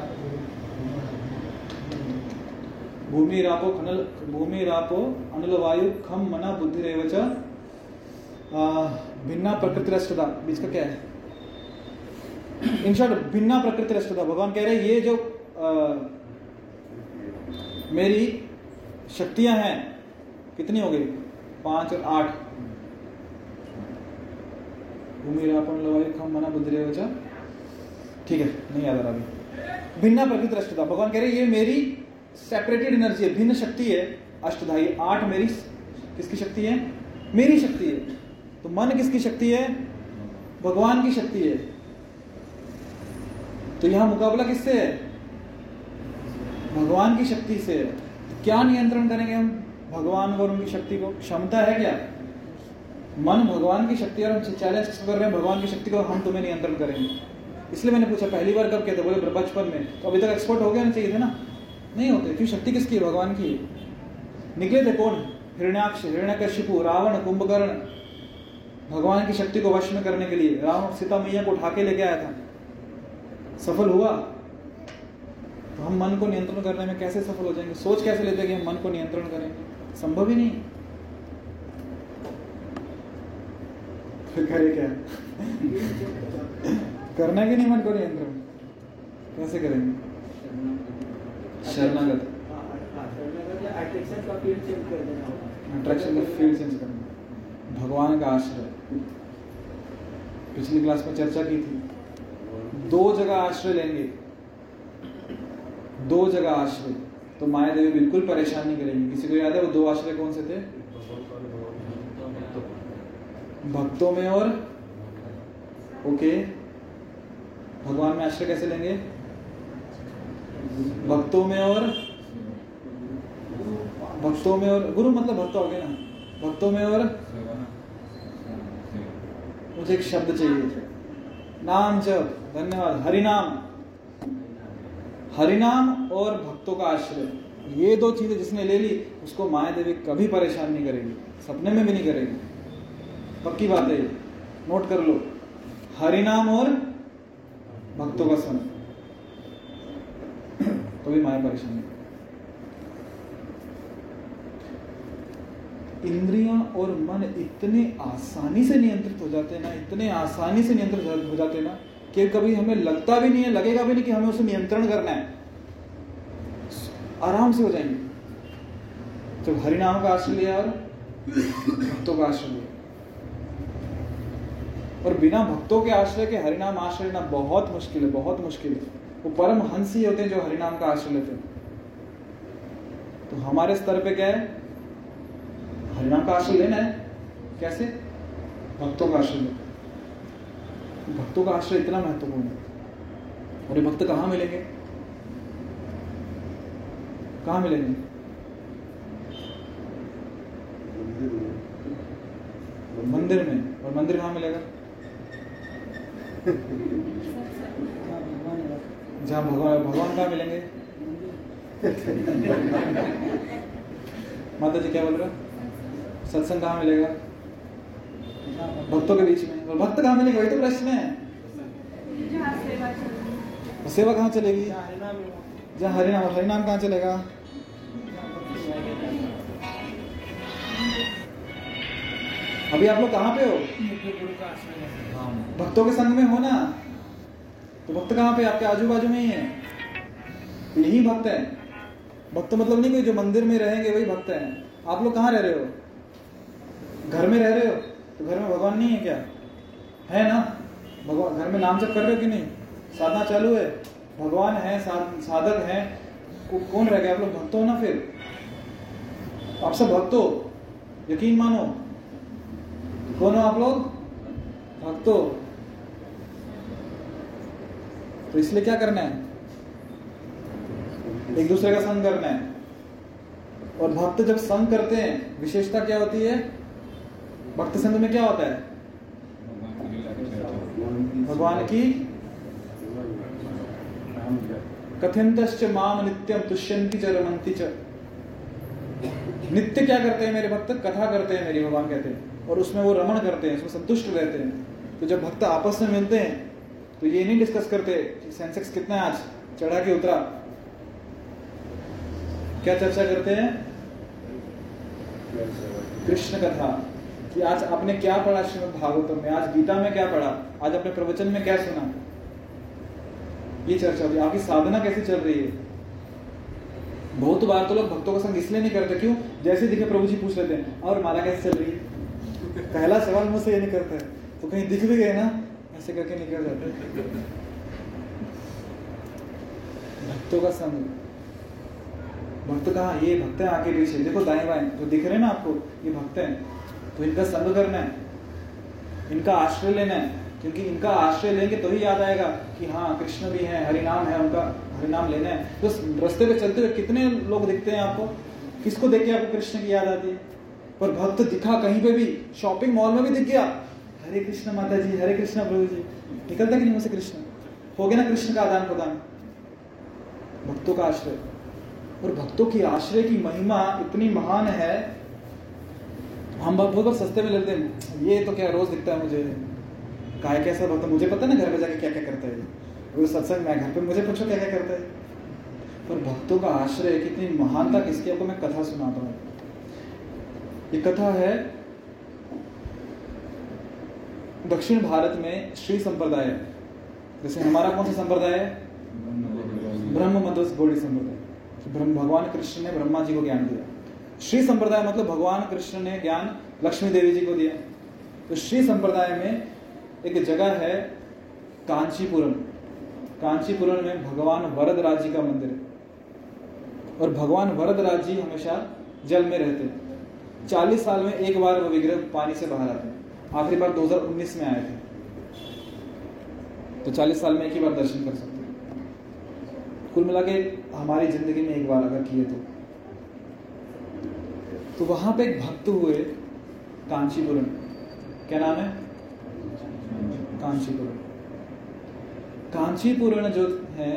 Speaker 1: भूमि रापो खनल भूमि रापो अनल वायु खम मना बुद्धि रे वच भिन्ना प्रकृति रष्टता बीच का क्या है? इन शॉर्ट भिन्ना प्रकृति रष्टता भगवान कह रहे हैं ये जो आ, मेरी शक्तियाँ हैं कितनी हो गई? पाँच और आठ। भूमि रापण लवायु खम मना बुद्धि रेवच ठीक है, नहीं याद आ रहा अभी। भिन्न प्रकृति अष्टधा। भगवान कह रहे ये मेरी सेपरेटेड एनर्जी है, भिन्न शक्ति है अष्टधाई आठ मेरी किसकी शक्ति है? मेरी शक्ति है। तो मन किसकी शक्ति है? भगवान की शक्ति है। तो यहाँ मुकाबला किससे है? भगवान की शक्ति से है। क्या नियंत्रण करेंगे हम? भगवान और उनकी शक्ति को? क्षमता है क्या? मन भगवान की शक्ति और हम चैलेंज कर रहे? हैं भगवान की शक्ति को हम तुम्हें नियंत्रण करेंगे। इसलिए मैंने पूछा, पहली बार कब कहते बोले, बचपन में। तो अभी तक एक्सपर्ट हो गया ना चाहिए थे ना? नहीं होते। क्यों? शक्ति किसकी है? भगवान की निकले थे कौन? हिरण्याक्ष हिरण्यकशिपु रावण, कुंभकर्ण। भगवान की शक्ति को वश में करने के लिए। रावण सीता मैया को उठा के लेके आया था। सफल हुआ? तो हम मन को नियंत्रण करने में कैसे सफल हो जाएँगे? सोच कैसे लेते हैं कि हम मन को नियंत्रण करेंगे? संभव ही नहीं। करे क्या? करना कि नहीं मन को नियंत्रण? कैसे करेंगे? शरणागत।
Speaker 2: अट्रैक्शन का कर
Speaker 1: फ़ील्ड चेंज करना। भगवान का आश्रय। पिछली क्लास में चर्चा की थी। दो जगह आश्रय लेंगे। दो जगह आश्रय। तो माया देवी बिल्कुल परेशान नहीं करेंगी। किसी को याद है वो दो आश्रय कौन से थे? भक्तों में और ओके। भगवान में आश्रय कैसे लेंगे? भक्तों में और भक्तों में और गुरु मतलब भक्त हो गए ना? भक्तों में और मुझे एक शब्द चाहिए। नाम जप, धन्यवाद हरिनाम हरिनाम और भक्तों का आश्रय। ये दो चीज़ें जिसने ले ली, उसको माया देवी कभी परेशान नहीं करेगी, सपने में भी नहीं करेगी। पक्की बात है नोट कर लो। हरिनाम और भक्तों का संग कभी माया परेशान नहीं। इंद्रियाँ और मन इतने आसानी से नियंत्रित हो जाते हैं ना, इतने आसानी से नियंत्रित हो जाते हैं ना कि कभी हमें लगता भी नहीं है, लगेगा भी नहीं कि हमें उसे नियंत्रण करना है। आराम से हो जाएँगे। जब हरिनाम का आश्रय लिया और भक्तों का आश्रय लिया। और बिना भक्तों के आश्रय के हरिनाम आश्रय लेना बहुत मुश्किल है, बहुत मुश्किल है। वो परम हंस ही होते हैं जो हरिनाम का आश्रय लेते हैं। तो हमारे स्तर पे क्या है? हरिनाम का आश्रय लेना है। कैसे? भक्तों का आश्रय लेते भक्तों का आश्रय इतना महत्वपूर्ण है। और ये भक्त कहाँ मिलेंगे? कहाँ मिलेंगे? मंदिर में। और मंदिर कहाँ मिलेगा? जहाँ भगवान भगवान कहाँ मिलेंगे? माता जी क्या बोल रहे सत्संग कहाँ मिलेगा? भक्तों के बीच में। और भक्त कहाँ मिलेंगे? वही तो प्रश्न है।
Speaker 4: सेवा
Speaker 1: कहाँ चलेगी? जहाँ हरिनाम हरिनाम कहाँ चलेगा? अभी आप लोग कहाँ पे हो? भक्तों के संग में हो ना? तो भक्त कहाँ पे? आपके आजू बाजू में ही है। यही भक्त है। भक्त मतलब नहीं कोई जो मंदिर में रहेंगे, वही भक्त है। आप लोग कहाँ रह रहे हो? घर में रह रहे हो? तो घर में भगवान नहीं है क्या? है ना? भगवान, घर में नाम जप कर रहे हो कि नहीं? साधना चालू है। भगवान है साधक है। कौन रह गया? आप लोग भक्त हो ना फिर? आप सब भक्त हो? यकीन मानो? कौन हो आप लोग? भक्त हो। तो इसलिए क्या करना है? एक दूसरे का संग करना है। और भक्त जब संग करते हैं, विशेषता क्या होती है? भक्त संघ में क्या होता है? भगवान की कथिंत माम नित्यम तुष्यंती च रमंती च। नित्य क्या करते हैं मेरे भक्त? कथा करते हैं, मेरी भगवान कहते हैं। और उसमें वो रमण करते हैं, उसमें संतुष्ट रहते हैं। तो जब भक्त आपस में मिलते हैं तो ये नहीं डिस्कस करते कि सेंसेक्स कितना है आज? चढ़ा के उतरा? क्या चर्चा करते हैं? कृष्ण कथा। कि आज आपने क्या पढ़ा श्रीमद भागवतम में? आज गीता में क्या पढ़ा? आज अपने प्रवचन में क्या सुना? ये चर्चा होती आपकी साधना कैसी चल रही है? बहुत बार तो लोग भक्तों का संग इसलिए नहीं करते, क्यों? जैसे दिखे प्रभु जी पूछ लेते हैं, और माला कैसे चल रही है? पहला सवाल मुझसे ये नहीं करता है। तो कहीं दिख भी गए ना, ऐसे करके निकल जाते भक्तों का संग। भक्त कहा? ये भक्त है आगे पीछे। देखो दाएँ बाएँ। जो दिख रहे हैं ना आपको, ये भक्त हैं। तो इनका संग करना है। इनका आश्रय लेना है। क्योंकि इनका आश्रय लेंगे तो ही याद आएगा कि हाँ कृष्ण भी है हरिनाम है उनका, हरि नाम लेना है। तो रास्ते पे चलते हुए कितने लोग दिखते हैं आपको? किसको देख के आपको कृष्ण की याद आती है? पर भक्त दिखा कहीं पे भी शॉपिंग मॉल में भी दिख गया। हरे कृष्ण माता जी, हरे कृष्ण प्रभु जी। निकलता कि नहीं मुझसे कृष्ण? हो गया ना कृष्ण का आदान प्रदान। भक्तों का आश्रय। और भक्तों की आश्रय की महिमा इतनी महान है हम बहुत बहुत सस्ते में लेते हैं। ये तो क्या रोज दिखता है मुझे। काय कैसा भक्त मुझे पता है ना घर पे जाके क्या क्या करता है। वो सत्संग में घर पे मुझे पूछो क्या क्या करता है। पर भक्तों का आश्रय कितनी महानता किसकी आपको मैं कथा सुनाता हूँ। ये कथा है दक्षिण भारत में श्री संप्रदाय। जैसे हमारा कौन सा संप्रदाय है? ब्रह्म मध्य गौड़ी संप्रदाय। ब्रह्म भगवान कृष्ण ने ब्रह्मा जी को ज्ञान दिया। श्री संप्रदाय मतलब भगवान कृष्ण ने ज्ञान लक्ष्मी देवी जी को दिया। तो श्री संप्रदाय में एक जगह है कांचीपुरम। कांचीपुरम में भगवान वरदराज जी का मंदिर है। और भगवान वरदराज जी हमेशा जल में रहते हैं। चालीस साल में एक बार वो विग्रह पानी से बाहर आते आखिरी बार 2019 में आए थे। तो 40 साल में एक ही बार दर्शन कर सकते हैं। कुल मिला के हमारी ज़िंदगी में एक बार अगर किए तो। तो वहाँ पे एक भक्त हुए कांचीपुरम क्या नाम है? कांचीपुरम कांचीपुरम जो है,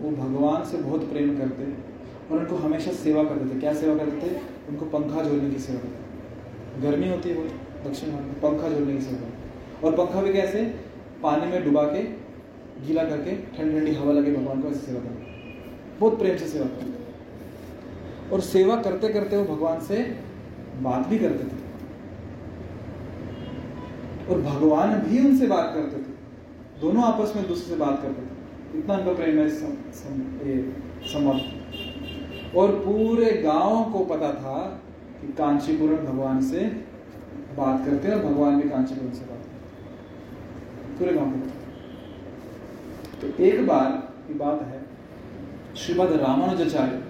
Speaker 1: वो भगवान से बहुत प्रेम करते और उनको हमेशा सेवा करते थे। क्या सेवा करते थे? उनको पंखा झोलने की सेवा करते गर्मी होती है बहुत दक्षिण भारत में, पंखा झोलने की सेवा और पंखा भी कैसे? पानी में डुबा के, गीला करके, ठंडी ठंडी हवा लगे भगवान को ऐसी सेवा करते बहुत प्रेम से सेवा करते और सेवा करते करते वो भगवान से बात भी करते थे। और भगवान भी उनसे बात करते थे। दोनों आपस में दूसरे से बात करते थे। इतना उनका प्रेम है संबंध। और पूरे गाँव को पता था कि कांचीपुरम भगवान से बात करते हैं और भगवान भी कांचीपुरम से बात करते पूरे गाँव को तो एक बार की बात है, श्रीमद रामानुजाचार्य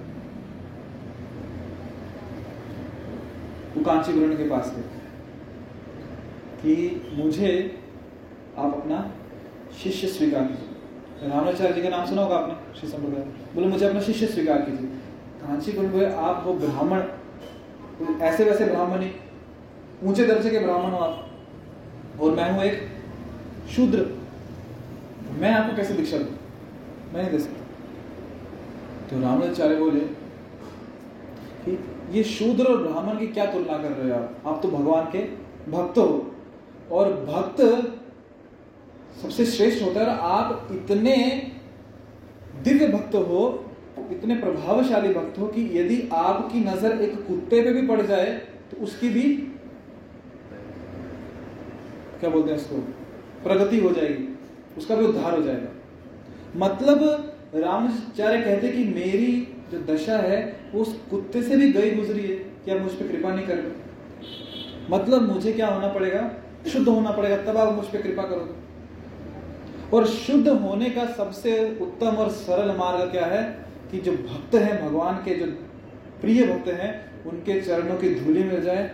Speaker 1: वो कांचीपुरम के पास गए कि मुझे आप अपना शिष्य स्वीकार कीजिए। रामाचार्य जी का नाम सुना होगा आपने? श्री संप्रदाय। बोले, मुझे अपना शिष्य स्वीकार कीजिए। कांचीपुरम में आप वो ब्राह्मण, ऐसे वैसे ब्राह्मण ही ऊँचे दर्जे के ब्राह्मण हो आप। और मैं हूँ एक शूद्र। मैं आपको कैसे दीक्षा दू? मैं नहीं दे सकता। तो रामाचार्य बोले कि ये शूद्र और ब्राह्मण की क्या तुलना कर रहे हो आप? आप तो भगवान के भक्त हो। और भक्त सबसे श्रेष्ठ होता है और आप इतने दिव्य भक्त हो, इतने प्रभावशाली भक्त हो कि यदि आपकी नज़र एक कुत्ते पे भी पड़ जाए तो उसकी भी क्या बोलते हैं इसको? प्रगति हो जाएगी। उसका भी उद्धार हो जाएगा। मतलब रामाचार्य कहते कि मेरी जो दशा है, वो उस कुत्ते से भी गई गुजरी है क्या मुझ पर कृपा नहीं कर मतलब मुझे क्या होना पड़ेगा? शुद्ध होना पड़ेगा, तब आप मुझ पर कृपा करोगे। और शुद्ध होने का सबसे उत्तम और सरल मार्ग क्या है कि जो भक्त हैं, भगवान के जो प्रिय भक्त हैं, उनके चरणों की धूली मिल जाए,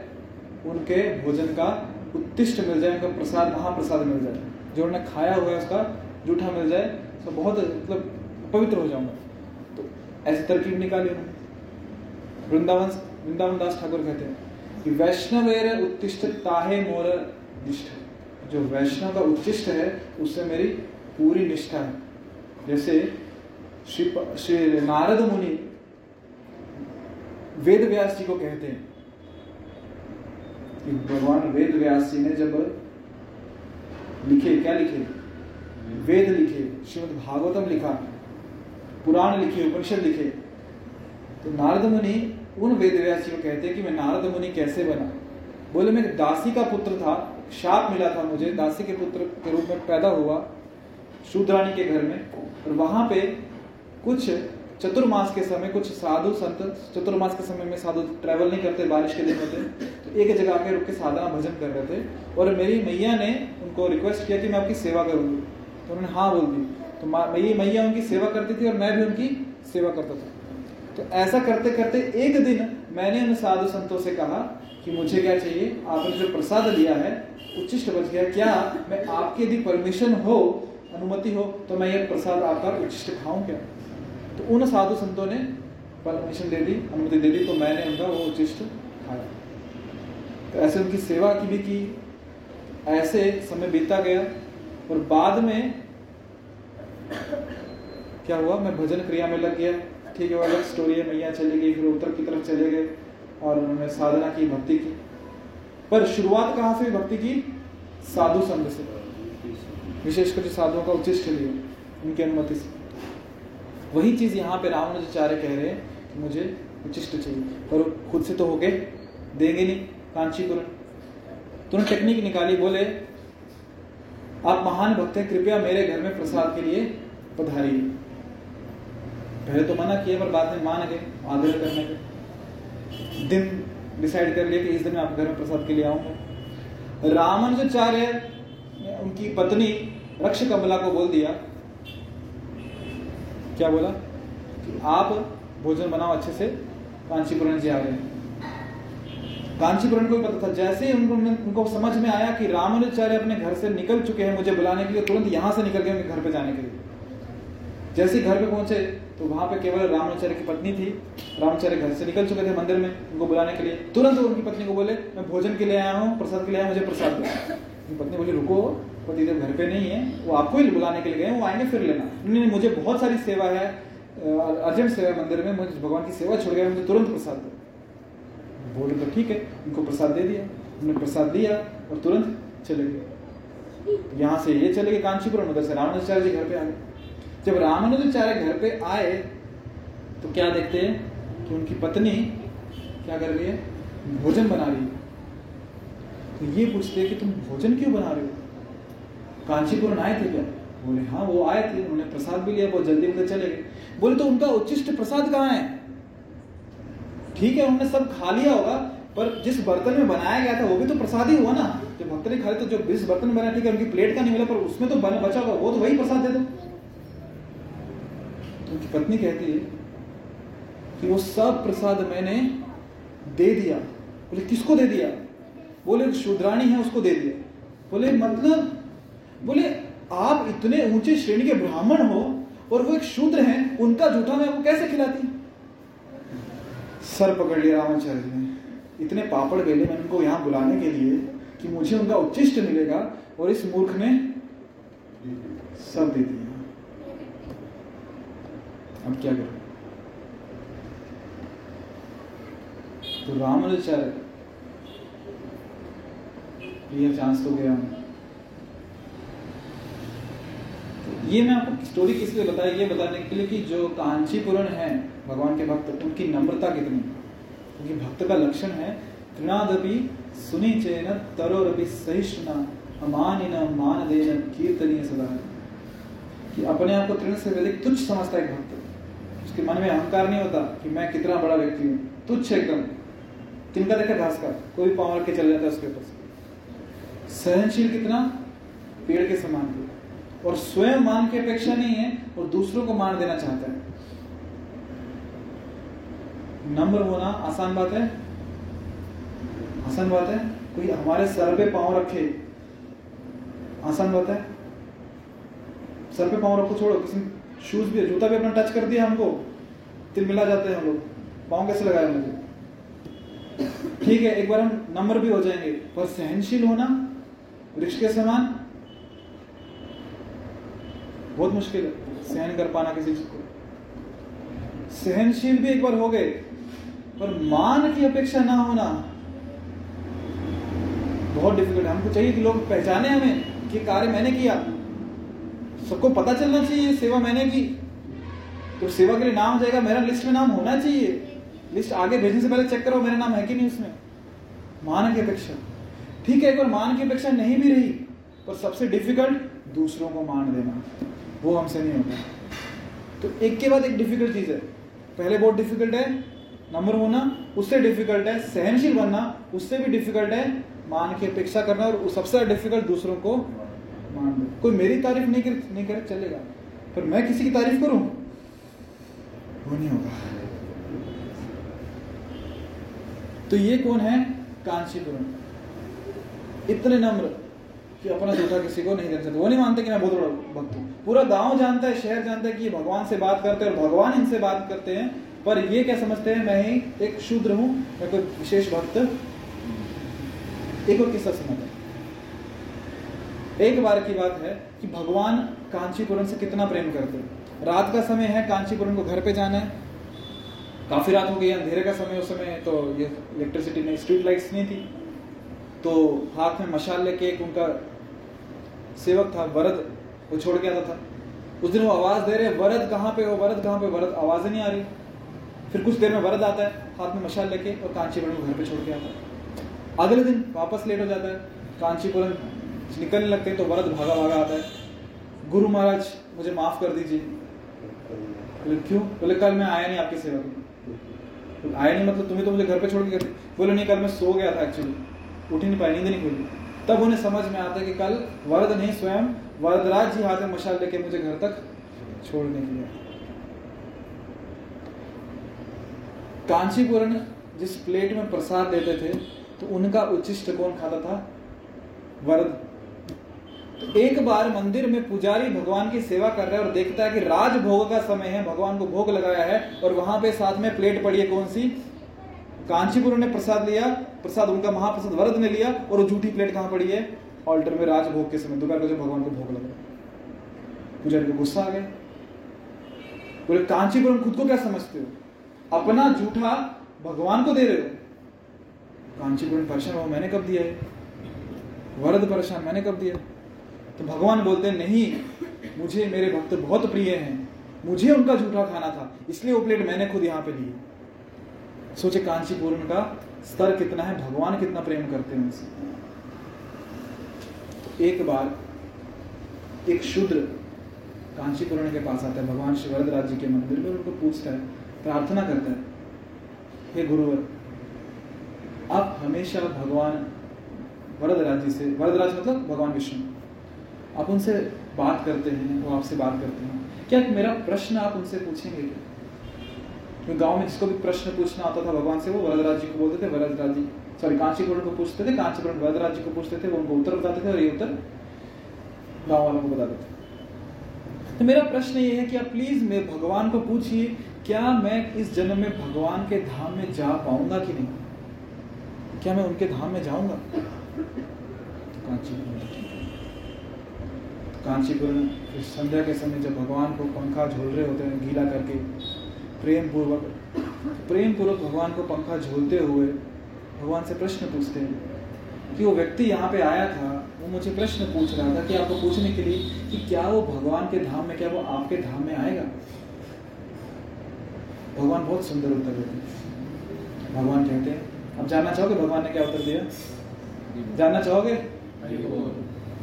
Speaker 1: उनके भोजन का उत्तिष्ट मिल जाए, उनका प्रसाद, महाप्रसाद मिल जाए। जो उन्होंने खाया हुआ है उसका जूठा मिल जाए तो बहुत मतलब पवित्र हो जाऊँगा। तो ऐसी तरकीब निकाली उन्होंने वृंदावन वृंदावन दास ठाकुर कहते हैं कि वैष्णवेर उत्तिष्ठ ताहे मोर निष्ठ। जो वैष्णव का उच्चिष्ट है, उससे मेरी पूरी निष्ठा है। जैसे श्री श्री नारद मुनि वेद व्यास जी को कहते हैं कि भगवान वेद व्यास जी ने जब लिखे, क्या लिखे? वेद लिखे, श्रीमद भागवतम लिखा। पुराण लिखे, उपनिषद लिखे। तो नारद मुनि उन वेद को कहते कि मैं नारद मुनि कैसे बना? बोले मैं दासी का पुत्र था, शाप मिला था मुझे, दासी के पुत्र के रूप में पैदा हुआ शूद्राणी के घर में। और वहाँ पे कुछ चतुर्मास के समय, कुछ साधु संत चतुर्मास के समय में साधु ट्रैवल नहीं करते, बारिश के दिन होते। तो एक जगह आके रुक के साधना भजन कर रहे थे। और मेरी मैया ने उनको रिक्वेस्ट किया कि मैं आपकी सेवा करूँगी। तो उन्होंने हाँ बोल दी। तो मा- मैया उनकी सेवा करती थी और मैं भी उनकी सेवा करता था। तो ऐसा करते करते एक दिन मैंने उन साधु संतों से कहा कि मुझे क्या चाहिए? आपने जो प्रसाद लिया है, उच्चिष्ट बच गया। क्या मैं आपकी यदि परमिशन हो, अनुमति हो तो मैं ये प्रसाद आपका उच्चिष्ट खाऊं क्या? तो उन साधु संतों ने परमिशन दे दी, अनुमति दे दी तो मैंने उनका वो उच्चिष्ट खाया। तो ऐसे उनकी सेवा की भी की। ऐसे समय बीता गया और बाद में क्या हुआ? मैं भजन क्रिया में लग गया। ठीक है वो अलग स्टोरी है, मैया चली गई, फिर उत्तर की तरफ़ चले गए और उन्होंने साधना की, भक्ति की। पर शुरुआत कहाँ से भक्ति की साधु संघ से। विशेषकर जो साधुओं का उच्चिष्ट लिए उनकी अनुमति से। वही चीज़ यहाँ पे रामानुजाचार्य कह रहे हैं कि मुझे उचिष्ट चाहिए। पर खुद से तो हो गए, देंगे नहीं, कांचीपुरम। तो उन्होंने टेक्निक निकाली, बोले आप महान भक्त हैं, कृपया मेरे घर में प्रसाद के लिए पधारिए। पहले तो मना किया पर बाद में मान गए आग्रह करने के दिन डिसाइड कर लिया कि इस दिन मैं आपके घर में प्रसाद के लिए आऊँगा। रामानुजाचार्य ने उनकी पत्नी रक्ष कमला को बोल दिया। क्या बोला? कि आप भोजन बनाओ अच्छे से, कांचीपुरम जी आ हैं कांचीपुरम को पता था। जैसे ही उनको उनको समझ में आया कि रामानुजाचार्य अपने घर से निकल चुके हैं मुझे बुलाने के लिए, तुरंत यहाँ से निकल गए उनके घर पे जाने के लिए। जैसे ही घर पे पहुँचे तो वहाँ पे केवल रामाचार्य की पत्नी थी। रामाचार्य घर से निकल चुके थे मंदिर में उनको बुलाने के लिए। तुरंत उनकी पत्नी को बोले, मैं भोजन के लिए आया हूँ, प्रसाद के लिए आया मुझे प्रसाद दो। उनकी पत्नी बोली, रुको पतिदेव घर पे नहीं है, वो आपको ही बुलाने के लिए गए वो आएँगे फिर लेना। मुझे बहुत सारी सेवा है अर्जेंट सेवा है मंदिर में, मुझे भगवान की सेवा छोड़ गया मुझे तुरंत प्रसाद दो। बोले तो ठीक है उनको प्रसाद दे दिया। उन्होंने प्रसाद दिया और तुरंत चले गए। यहाँ से ये चले गए कांचीपुरम उधर से रामानुजाचार्य जी घर पे आ गए। जब रामानुजाचार्य घर पे आए तो क्या देखते हैं कि उनकी पत्नी क्या कर रही है? भोजन बना रही है। तो ये पूछते हैं कि तुम भोजन क्यों बना रहे हो? कांचीपुरम आए थे क्या? बोले हाँ वो आए थे। उन्होंने प्रसाद भी लिया, बहुत जल्दी उधर चले गए। बोले तो उनका उच्चिष्ट प्रसाद कहाँ है? ठीक है उन्होंने सब खा लिया होगा, पर जिस बर्तन में बनाया गया था, वो भी तो प्रसाद ही हुआ ना। जब भक्त ने खाया तो जो जिस बर्तन बनाया ठीक है, उनकी प्लेट का नहीं मिला, पर उसमें तो बना बचा होगा, वो तो वही प्रसाद दे दो। तो उनकी पत्नी कहती है कि वो सब प्रसाद मैंने दे दिया। बोले, किसको दे दिया? बोले शूद्राणी है, उसको दे दिया। बोले मतलब बोले, आप इतने ऊँचे श्रेणी के ब्राह्मण हो और वो एक शूद्र हैं, उनका जूठा मैं आपको कैसे खिलाती? सर पकड़ लिया रामाचार्य ने। इतने पापड़ बेले मैंने उनको यहाँ बुलाने के लिए कि मुझे उनका उच्चिष्ट मिलेगा और इस मूर्ख ने सब दे दिया। अब क्या करें? तो रामानुजाचार्य ये चांस तो गया। हमें तो ये मैं आपको स्टोरी किस लिए बताया, ये बताने के लिए कि जो कांचीपुरन है, भगवान के भक्त, उनकी नम्रता कितनी? क्योंकि भक्त का लक्षण है तृणादपि सुनी चेन तरोरपि सहिष्णुना, अमानिन मान देन कीर्तनीय सदा। कि अपने आप को तृण से अधिक तुच्छ समझता है भक्त। उसके मन में अहंकार नहीं होता कि मैं कितना बड़ा व्यक्ति हूँ। तुच्छ एकदम। तिनका देखा घास का, कोई पाँव रख के चल जाता है उसके ऊपर सहनशील कितना? पेड़ के समान। और स्वयं मान की अपेक्षा नहीं है और दूसरों को मान देना चाहता है। नम्र होना आसान बात है। आसान बात है। कोई हमारे सर पे पाँव रखे, आसान बात है। सर पे पाँव रखो, छोड़ो, किसी शूज़ भी जूता भी अपना टच कर दिया हमको तिल मिला जाते हैं हम लोग। पाँव कैसे लगाए मुझे? ठीक है, एक बार हम नंबर भी हो जाएँगे। पर सहनशील होना वृक्ष के समान बहुत मुश्किल है। सहन कर पाना किसी चीज़ को। सहनशील भी एक बार हो गए, पर मान की अपेक्षा ना होना बहुत डिफ़िकल्ट हमको चाहिए कि लोग पहचाने हमें कि कार्य मैंने किया। सबको पता चलना चाहिए, सेवा मैंने की। तो सेवा के लिए नाम जाएगा, मेरा लिस्ट में नाम होना चाहिए। लिस्ट आगे भेजने से पहले चेक करो, मेरा नाम है कि नहीं उसमें। मान की अपेक्षा। ठीक है, एक बार मान की अपेक्षा नहीं भी रही, पर सबसे डिफ़िकल्ट दूसरों को मान देना। वो हमसे नहीं होगा। तो एक के बाद एक डिफ़िकल्ट चीज़ है। पहले बहुत डिफ़िकल्ट है नंबर होना, उससे डिफ़िकल्ट है, सहनशील बनना, उससे भी डिफ़िकल्ट है, मान की अपेक्षा करना और सबसे डिफ़िकल्ट दूसरों को मान दो। कोई मेरी तारीफ़ नहीं कर, नहीं करे, चलेगा। पर मैं किसी की तारीफ़ करूँ? वो नहीं होगा। तो ये कौन है? कांचीपुरम इतने नम्र। कि अपना जूठा किसी को नहीं दे सकते। वो नहीं मानते कि मैं बहुत बड़ा भक्त हूँ। पूरा गाँव जानता है, शहर जानता है कि भगवान से बात करते हैं और भगवान इनसे बात करते हैं। पर ये क्या समझते हैं? मैं ही एक शूद्र हूँ, मैं कोई विशेष भक्त। एक और किस्सा हूँ। एक बार की बात है कि भगवान कांचीपुरम से कितना प्रेम करते हैं। रात का समय है, कांचीपुरम को घर पे जाना है। काफ़ी रात हो गई, अंधेरे का समय उस समय तो ये इलेक्ट्रिसिटी नहीं स्ट्रीट लाइट्स नहीं थी। तो हाथ में मशाल लेके एक उनका सेवक था, वरद वो छोड़ के आता था। उस दिन वो आवाज़ दे रहे, वरद कहाँ पे हो? वरद कहाँ पे वरद, आवाज़ नहीं आ रही। फिर कुछ देर में वरद आता है, हाथ में मशाल लेके और कांचीपुरम घर पे छोड़ के आता है। अगले दिन वापस लेट हो जाता है कांचीपुरम निकलने लगते हैं तो वरद भागा भागा आता है। गुरु महाराज, मुझे माफ़ कर दीजिए। बोले, क्यों? बोले, कल मैं आया नहीं आपकी सेवा में। आया नहीं मतलब तुम्हें तो मुझे घर पे छोड़ के बोले, नहीं, कल मैं सो गया था एक्चुअली उठ नहीं पाई, नींद नहीं खुली। तब उन्हें समझ में आता है कि कल वरद नहीं, स्वयं वरदराज जी हाथ में मशाल लेके मुझे घर तक छोड़ने के लिए कांचीपुरम जिस प्लेट में प्रसाद देते थे तो उनका उच्चिष्ट कौन खाता था? वरद। तो एक बार मंदिर में पुजारी भगवान की सेवा कर रहा है और देखता है कि राजभोग का समय है, भगवान को भोग लगाया है, और वहाँ पे साथ में प्लेट पड़ी है कौन सी? कांचीपुर ने प्रसाद लिया। प्रसाद उनका महाप्रसाद वरद ने लिया और वो झूठी प्लेट कहाँ पड़ी है? ऑल्टर में राजभोग के समय। दोपहर को जो भगवान को भोग लगा। पुजारी को गुस्सा आ गया बोले, कांचीपुरम खुद को क्या समझते हो? अपना झूठा भगवान को दे रहे हो? कांचीपुरम परेशान हो, मैंने कब दिया है? वरद परेशान, मैंने कब दिया तो भगवान बोलते, नहीं, मुझे मेरे भक्त बहुत प्रिय हैं। मुझे उनका झूठा खाना था, इसलिए वो प्लेट मैंने खुद यहाँ पे ली सोचे, कांचीपुरम का स्तर कितना है, भगवान कितना प्रेम करते हैं उनसे। तो एक बार एक शूद्र कांचीपुरम के पास आता है, भगवान श्री वरदराज जी के मंदिर में उनको पूछता है, प्रार्थना करता है, हे गुरुवर आप हमेशा भगवान वरदराज जी से, वरदराज मतलब भगवान विष्णु, आप उनसे बात करते हैं, वो आपसे बात करते हैं। क्या मेरा प्रश्न आप उनसे पूछेंगे क्या? क्योंकि गाँव में जिसको भी प्रश्न पूछना आता था, भगवान से वो वरदराज जी को बोलते थे वरदराज जी सॉरी कांचीपुरम को पूछते थे, कांचीपुरम वरदराज जी को पूछते थे, वो उनको उत्तर बताते थे और ये उत्तर गाँव वालों को बताते थे। तो मेरा प्रश्न ये है कि आप प्लीज़ मैं भगवान को पूछिए, क्या मैं इस जन्म में भगवान के धाम में जा पाऊँगा कि नहीं? क्या मैं उनके धाम में जाऊँगा? तो कांचीपुरम कांचीपुरम फिर संध्या के समय जब भगवान को पंखा झोल रहे होते हैं, गीला करके प्रेम पूर्वक प्रेम पूर्वक भगवान को पंखा झोलते हुए भगवान से प्रश्न पूछते हैं कि वो व्यक्ति यहाँ पे आया था, वो मुझे प्रश्न पूछ रहा था कि आपको पूछने के लिए कि क्या वो भगवान के धाम में, क्या वो आपके धाम में आएगा? भगवान बहुत सुंदर उत्तर देते हैं। भगवान कहते हैं अब जानना चाहोगे भगवान ने क्या उत्तर दिया? जानना चाहोगे?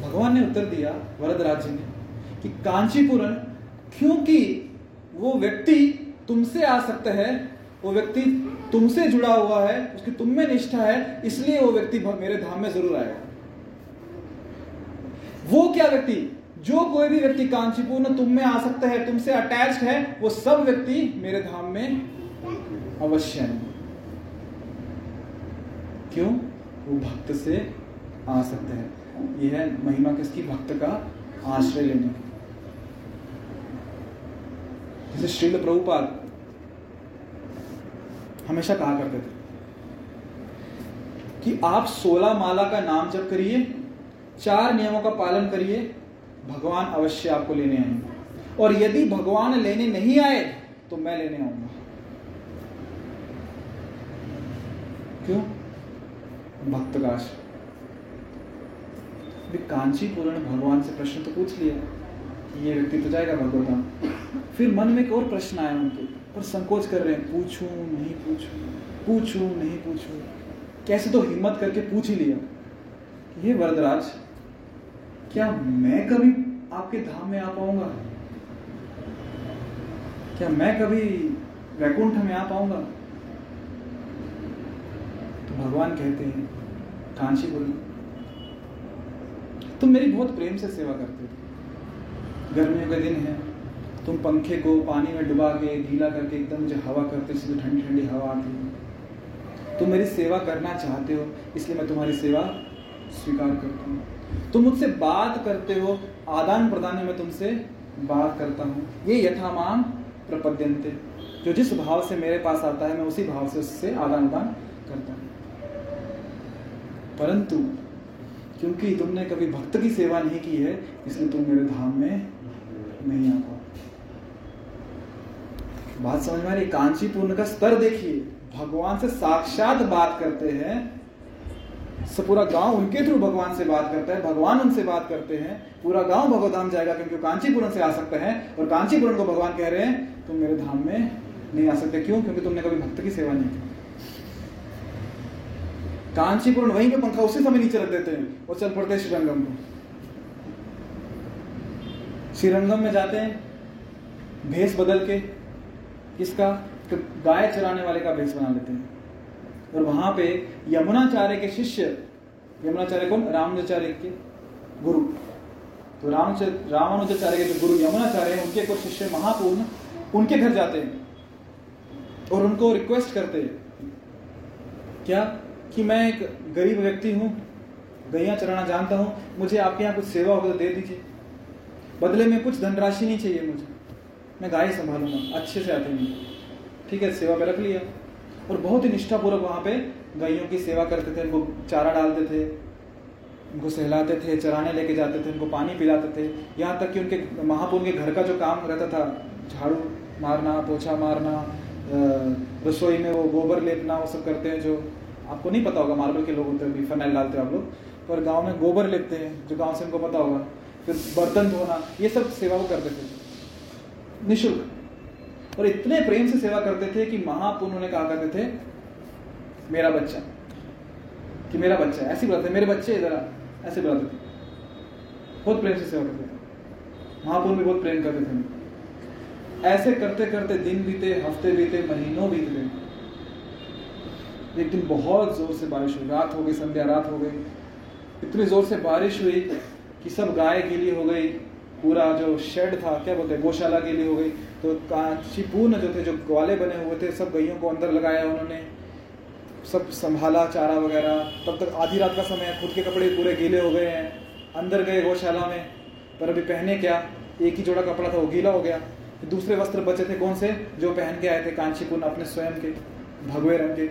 Speaker 1: भगवान ने उत्तर दिया, वरदराज जी ने, कि कांचीपुरम, क्योंकि वो व्यक्ति तुमसे आ सकता है, वो व्यक्ति तुमसे जुड़ा हुआ है, उसकी तुम में निष्ठा है, इसलिए वो व्यक्ति मेरे धाम में ज़रूर आएगा। वो क्या व्यक्ति? जो कोई भी व्यक्ति कांचीपूर्ण तुम में आ सकता है, तुमसे अटैच है, वो सब व्यक्ति मेरे धाम में अवश्य है। क्यों? वो भक्त से आ सकते हैं। यह है महिमा किसकी? भक्त का आश्रय लेने की। जैसे श्रील प्रभुपाद हमेशा कहा करते थे कि आप सोलह माला का नाम जप करिए, चार नियमों का पालन करिए, भगवान अवश्य आपको लेने आएँगे। और यदि भगवान लेने नहीं आए तो मैं लेने आऊँगा। क्यों? भक्त का कांचीपुरण भगवान से प्रश्न तो पूछ लिया ये व्यक्ति तो जाएगा भगवताम। फिर मन में एक और प्रश्न आया उनके पर संकोच कर रहे हैं, पूछूँ, नहीं पूछूँ पूछूँ, नहीं पूछूँ। कैसे तो हिम्मत करके पूछ ही लिया ये वरदराज, क्या मैं कभी आपके धाम में आ पाऊँगा? क्या मैं कभी वैकुंठ में आ पाऊँगा? तो भगवान कहते हैं कांचीपुरी तुम मेरी बहुत प्रेम से सेवा करते हो। गर्मियों के दिन है तुम पंखे को पानी में डुबा के गीला करके एकदम मुझे हवा करते हो, इसलिए ठंडी ठंडी हवा आती है। तुम मेरी सेवा करना चाहते हो, इसलिए मैं तुम्हारी सेवा स्वीकार करता हूँ। तुम मुझसे बात करते हो, आदान प्रदान में मैं तुमसे बात करता हूँ। ये यथामान प्रपद्यंते जो जिस भाव से मेरे पास आता है, मैं उसी भाव से उससे आदान प्रदान करता हूँ। परंतु, क्योंकि तुमने कभी भक्त की सेवा नहीं की है, इसलिए तुम मेरे धाम में नहीं आ पाओ बात समझ में आ रही? कांचीपुर का स्तर देखिए। भगवान से साक्षात बात करते हैं। पूरा गाँव उनके थ्रू भगवान से बात करता है, भगवान उनसे बात करते हैं। पूरा गाँव भगवधाम जाएगा क्योंकि कांचीपुरम से आ सकते हैं और कांचीपुरम को भगवान कह रहे हैं, तुम मेरे धाम में नहीं आ सकते। क्यों? क्योंकि तुमने कभी भक्त की सेवा नहीं की। कांचीपुरम वहीं पे पंखा उसी समय नीचे रख देते हैं और चल पड़ते श्रीरंगम को। श्रीरंगम में जाते हैं, भेष बदल के किसका? तो गाय चराने वाले का भेष बना लेते हैं। और वहाँ पे यमुनाचार्य के शिष्य, यमुनाचार्य कौन? रामानुजाचार्य के गुरु। तो राम रामानुजाचार्य के जो गुरु यमुनाचार्य हैं, उनके कुछ शिष्य महापूर्ण उनके घर जाते हैं और उनको रिक्वेस्ट करते हैं। क्या? कि मैं एक गरीब व्यक्ति हूँ, गैया चराना जानता हूँ, मुझे आपके यहाँ कुछ सेवा होगा तो दे दीजिए। बदले में कुछ धनराशि नहीं चाहिए मुझे। मैं गाय संभालूँगा, अच्छे से आते हैं। ठीक है, सेवा पे रख लिया। और बहुत ही निष्ठापूर्वक वहाँ पे गायों की सेवा करते थे उनको चारा डालते थे उनको सहलाते थे, चराने लेके जाते थे उनको पानी पिलाते थे। यहाँ तक कि उनके महापुर के घर का जो काम रहता था, झाड़ू मारना, पोछा मारना रसोई में वो गोबर लेपना, वो सब करते हैं जो आपको नहीं पता होगा, मार्बल के लोग होते हैं फनाइल डालते हैं आप लोग। पर गाँव में गोबर लेपते हैं, जो गाँव से उनको पता होगा। फिर बर्तन धोना, ये सब सेवा वो करते थे। निःशुल्क। और इतने प्रेम से सेवा करते थे कि महापुन उन्हें कहा करते थे, मेरा बच्चा, कि मेरा बच्चा ऐसे बुलाते मेरे बच्चे जरा, ऐसे बुलाते थे बहुत प्रेम से सेवा करते थे। महापुन भी बहुत प्रेम करते थे। ऐसे करते करते दिन बीते, हफ़्ते बीते, महीनों बीत गए एक दिन बहुत ज़ोर से बारिश हुई। रात हो गई, संध्या, रात हो गई। इतनी ज़ोर से बारिश हुई कि सब गाय गीली हो गई। पूरा जो शेड था, क्या बोलते हैं, गौशाला गीली हो गई। तो कांचीपूर्ण जो थे, जो ग्वाले बने हुए थे, सब गैयों को अंदर लगाया उन्होंने। सब संभाला, चारा वगैरह। तब तक आधी रात का समय है, खुद के कपड़े पूरे गीले हो गए हैं। अंदर गए गौशाला में, पर अभी पहने क्या? एक ही जोड़ा कपड़ा था, वो गीला हो गया। दूसरे वस्त्र बचे थे कौन से? जो पहन के आए थे कांचीपूर्ण अपने स्वयं के, भगवे रंग के।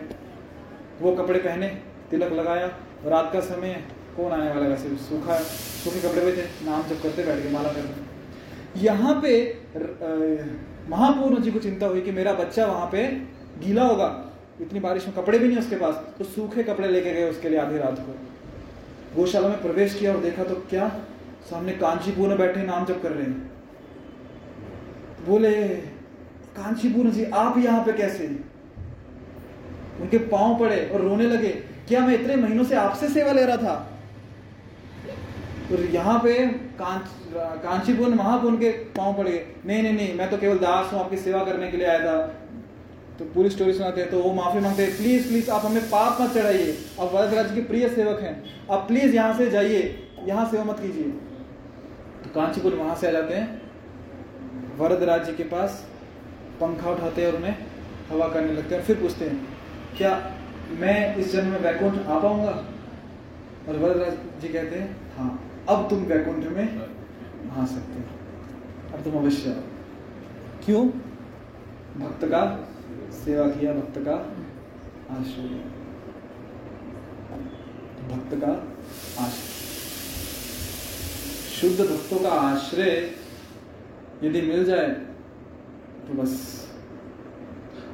Speaker 1: वो कपड़े पहने, तिलक लगाया। रात का समय कौन आने वाला वैसे सूखा सूखे कपड़े हुए थे, नाम जब करते बैठ गए, माला करते यहाँ पे महापूर्ण जी को चिंता हुई कि मेरा बच्चा वहाँ पे गीला होगा। इतनी बारिश में कपड़े भी नहीं उसके पास। तो सूखे कपड़े लेके गए उसके लिए आधी रात को। गौशाला में प्रवेश किया और देखा तो क्या? सामने कांचीपुर बैठे नाम जब कर रहे हैं। बोले, कांचीपुर जी, आप यहाँ पे कैसे? उनके पाँव पड़े और रोने लगे, क्या मैं इतने महीनों से आपसे सेवा ले रहा था? तो यहाँ पे कांच कांचीपुर महापुर के पाँव पड़। नहीं नहीं नहीं, मैं तो केवल दास हूँ, आपकी सेवा करने के लिए आया था। तो पूरी स्टोरी सुनाते हैं तो वो माफ़ी मांगते हैं प्लीज़ प्लीज़ आप हमें पाप मत चढ़ाइए। आप वरदराज के प्रिय सेवक हैं। आप प्लीज़ यहाँ से जाइए, यहाँ सेवा मत कीजिए। तो कांचीपुर वहाँ से आ जाते हैं वरदराज जी के पास, पंखा उठाते हैं और उन्हें हवा करने लगते हैं फिर पूछते हैं, क्या मैं इस जन्म में वैकुंठ आ पाऊँगा? और वरदराज जी कहते हैं हाँ। अब तुम वैकुंठ में आ सकते हो। अब तुम अवश्य क्यों? भक्त का सेवा किया, भक्त का आश्रय भक्त का आश्रय। शुद्ध भक्तों का आश्रय यदि मिल जाए तो बस।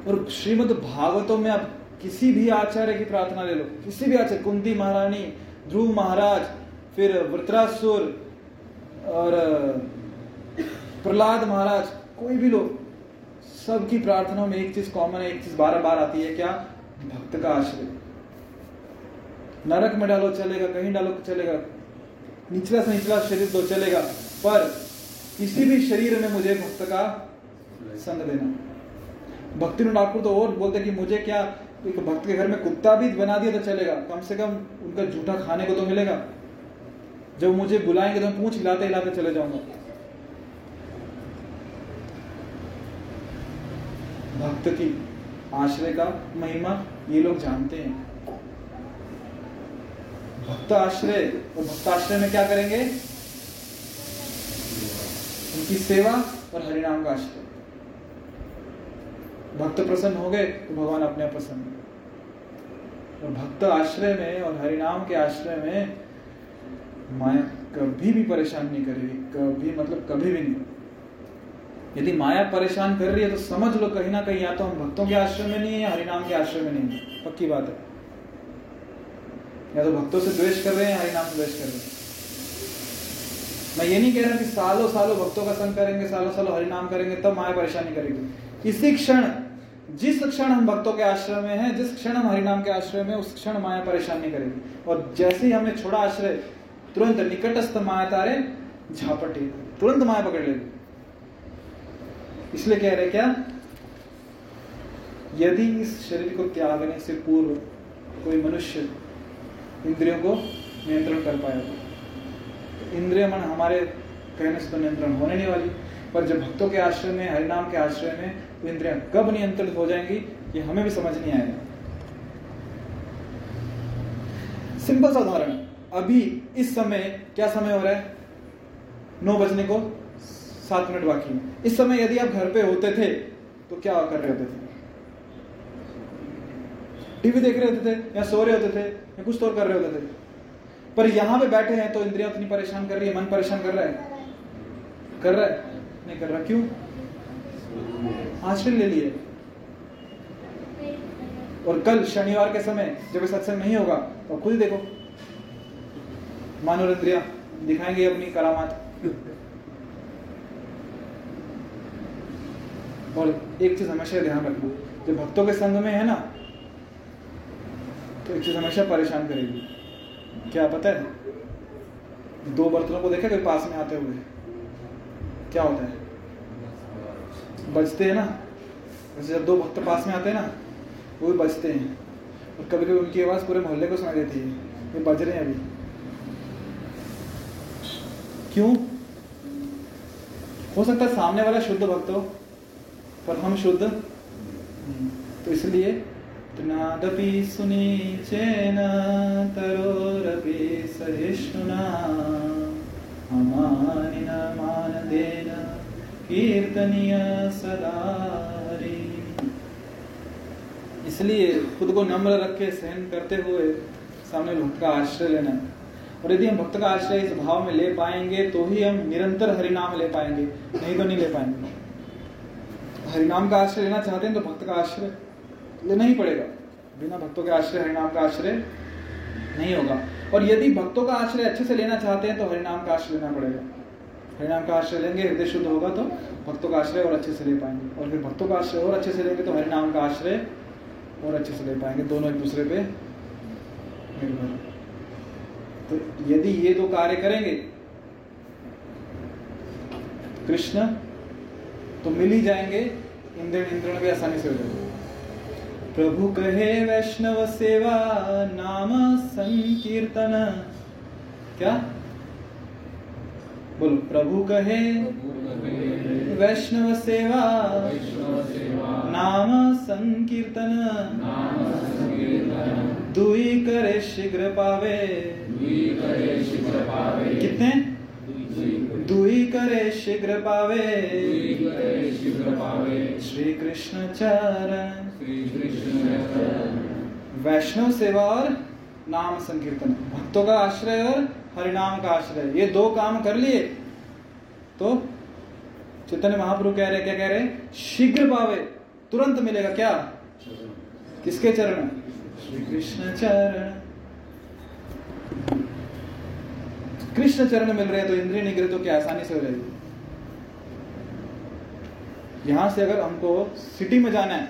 Speaker 1: और श्रीमद भागवतों में आप किसी भी आचार्य की प्रार्थना ले लो। किसी भी आचार्य, कुंती महारानी, ध्रुव महाराज फिर वृत्रासुर और प्रहलाद महाराज, कोई भी लोग, सबकी प्रार्थनाओं में एक चीज़ कॉमन है, एक चीज़ बार बार आती है, क्या? भक्त का आश्रय। नरक में डालो, चलेगा, कहीं डालो, चलेगा। निचला से निचला शरीर तो चलेगा, पर किसी भी शरीर में मुझे भक्त का संग देना। भक्ति ठाकुर तो और बोलते कि मुझे क्या, एक भक्त के घर में कुत्ता भी बना दिया तो चलेगा, कम से कम उनका झूठा खाने को तो मिलेगा। जब मुझे बुलाएँगे तो मैं पूछ हिलाते हिलाते चले जाऊँगा। भक्त की आश्रय का महिमा ये लोग जानते हैं। भक्त आश्रय और भक्त आश्रय में क्या करेंगे? उनकी सेवा और हरिनाम का आश्रय। भक्त प्रसन्न हो गए तो भगवान अपने प्रसन्न। और भक्त आश्रय में और हरिनाम के आश्रय में माया कभी भी परेशान नहीं करेगी, कभी मतलब कभी भी नहीं। यदि माया परेशान कर रही है तो समझ लो, कहीं ना कहीं या तो हम भक्तों के आश्रम में नहीं है या हरिनाम के आश्रय में नहीं है। पक्की बात है। या तो भक्तों से द्वेष कर रहे हैं हरिनाम से द्वेष कर रहे हैं। मैं ये नहीं कह रहा कि सालों सालों भक्तों का संग करेंगे, सालों सालों हरिनाम करेंगे, तब तो माया परेशानी करेगी। इसी क्षण, जिस क्षण हम भक्तों के आश्रय में हैं, जिस क्षण हम हरिनाम के आश्रय में उस क्षण माया परेशान नहीं करेगी। और जैसे ही हमने छोड़ा आश्रय तुरंत निकटस्थ माया तारे झापटे तुरंत माया पकड़ लेगी। इसलिए कह रहे क्या? यदि इस शरीर को त्यागने से पूर्व कोई मनुष्य इंद्रियों को नियंत्रण कर पाएगा तो इंद्रिय मन हमारे कहने से तो नियंत्रण होने नहीं वाली। पर जब भक्तों के आश्रय में, हरिनाम के आश्रय में तो इंद्रियाँ कब नियंत्रित हो जाएँगी, ये हमें भी समझ नहीं आएगा। सिंपल सा उदाहरण। अभी इस समय क्या समय हो रहा है? नौ बजने को सात मिनट बाकी है। इस समय यदि आप घर पे होते थे तो क्या कर रहे होते थे? टीवी देख रहे होते थे, या सो रहे होते थे, या कुछ तो कर रहे होते थे। पर यहाँ पे बैठे हैं तो इंद्रिया उतनी परेशान कर रही है, मन परेशान कर रहा है? कर रहा है? नहीं कर रहा। क्यों? आश्रय ले लिए। और कल शनिवार के समय, जब सत्संग नहीं होगा तो खुद देखो। मानव इंद्रिया दिखाएँगे अपनी करामात। और एक चीज़ हमेशा ध्यान रखना, जब भक्तों के संग में है ना तो एक चीज़ हमेशा परेशान करेगी। क्या पता है? दो बर्तनों को देखा कोई पास में आते हुए। क्या होता है? बजते हैं ना। जैसे जब दो भक्त पास में आते हैं ना, वो भी बजते हैं। और कभी कभी उनकी आवाज़ पूरे मोहल्ले को सुनाई देती है ये बज रहे हैं अभी। क्यों? हो सकता है सामने वाला शुद्ध भक्त हो, पर हम शुद्ध। तो इसलिए नादपि सुनी चेन तरोरपि सहिष्णुना। अमानिन मानदेन कीर्तनीय सदारी। इसलिए खुद को नम्र रख के सहन करते हुए सामने भक्त का आश्रय लेना। और यदि हम भक्त का आश्रय इस भाव में ले पाएँगे तो ही हम निरंतर हरिनाम ले पाएँगे नहीं तो नहीं ले पाएँगे हरिनाम का आश्रय लेना चाहते हैं तो भक्त का आश्रय लेना ही पड़ेगा बिना भक्तों के आश्रय हरिनाम का आश्रय नहीं होगा और यदि भक्तों का आश्रय अच्छे से लेना चाहते हैं तो हरिनाम का आश्रय लेना पड़ेगा हरिनाम का आश्रय लेंगे हृदय शुद्ध होगा तो भक्तों का आश्रय और अच्छे से ले पाएँगे और फिर भक्तों का आश्रय और अच्छे से लेंगे तो हरिनाम का आश्रय और अच्छे से ले पाएँगे दोनों एक दूसरे पे निर्भर तो यदि ये दो कार्य करेंगे, कृष्ण तो मिल ही जाएँगे, इंद्र इंद्रण भी आसानी से हो जाएँगे। प्रभु कहे वैष्णव सेवा, नाम संकीर्तन। क्या? बोलो, प्रभु कहे वैष्णव सेवा, नाम संकीर्तन। दुई करे शीघ्र पावे। दुई करे शीघ्र पावे। कितने? दुई करे शीघ्र पावे। दुई करे शीघ्र पावे। श्री कृष्ण चरण वैष्णव सेवा और नाम संकीर्तन। भक्तों का आश्रय और हरिनाम का आश्रय। ये दो काम कर लिए। तो चैतन्य महाप्रभु कह रहे क्या कह रहे? शीघ्र पावे तुरंत मिलेगा क्या? किसके चरण श्री कृष्ण चरण। कृष्ण चरण मिल रहे तो इंद्रिय निग्रह तो क्या आसानी से हो जाएगी? यहाँ से अगर हमको सिटी में जाना है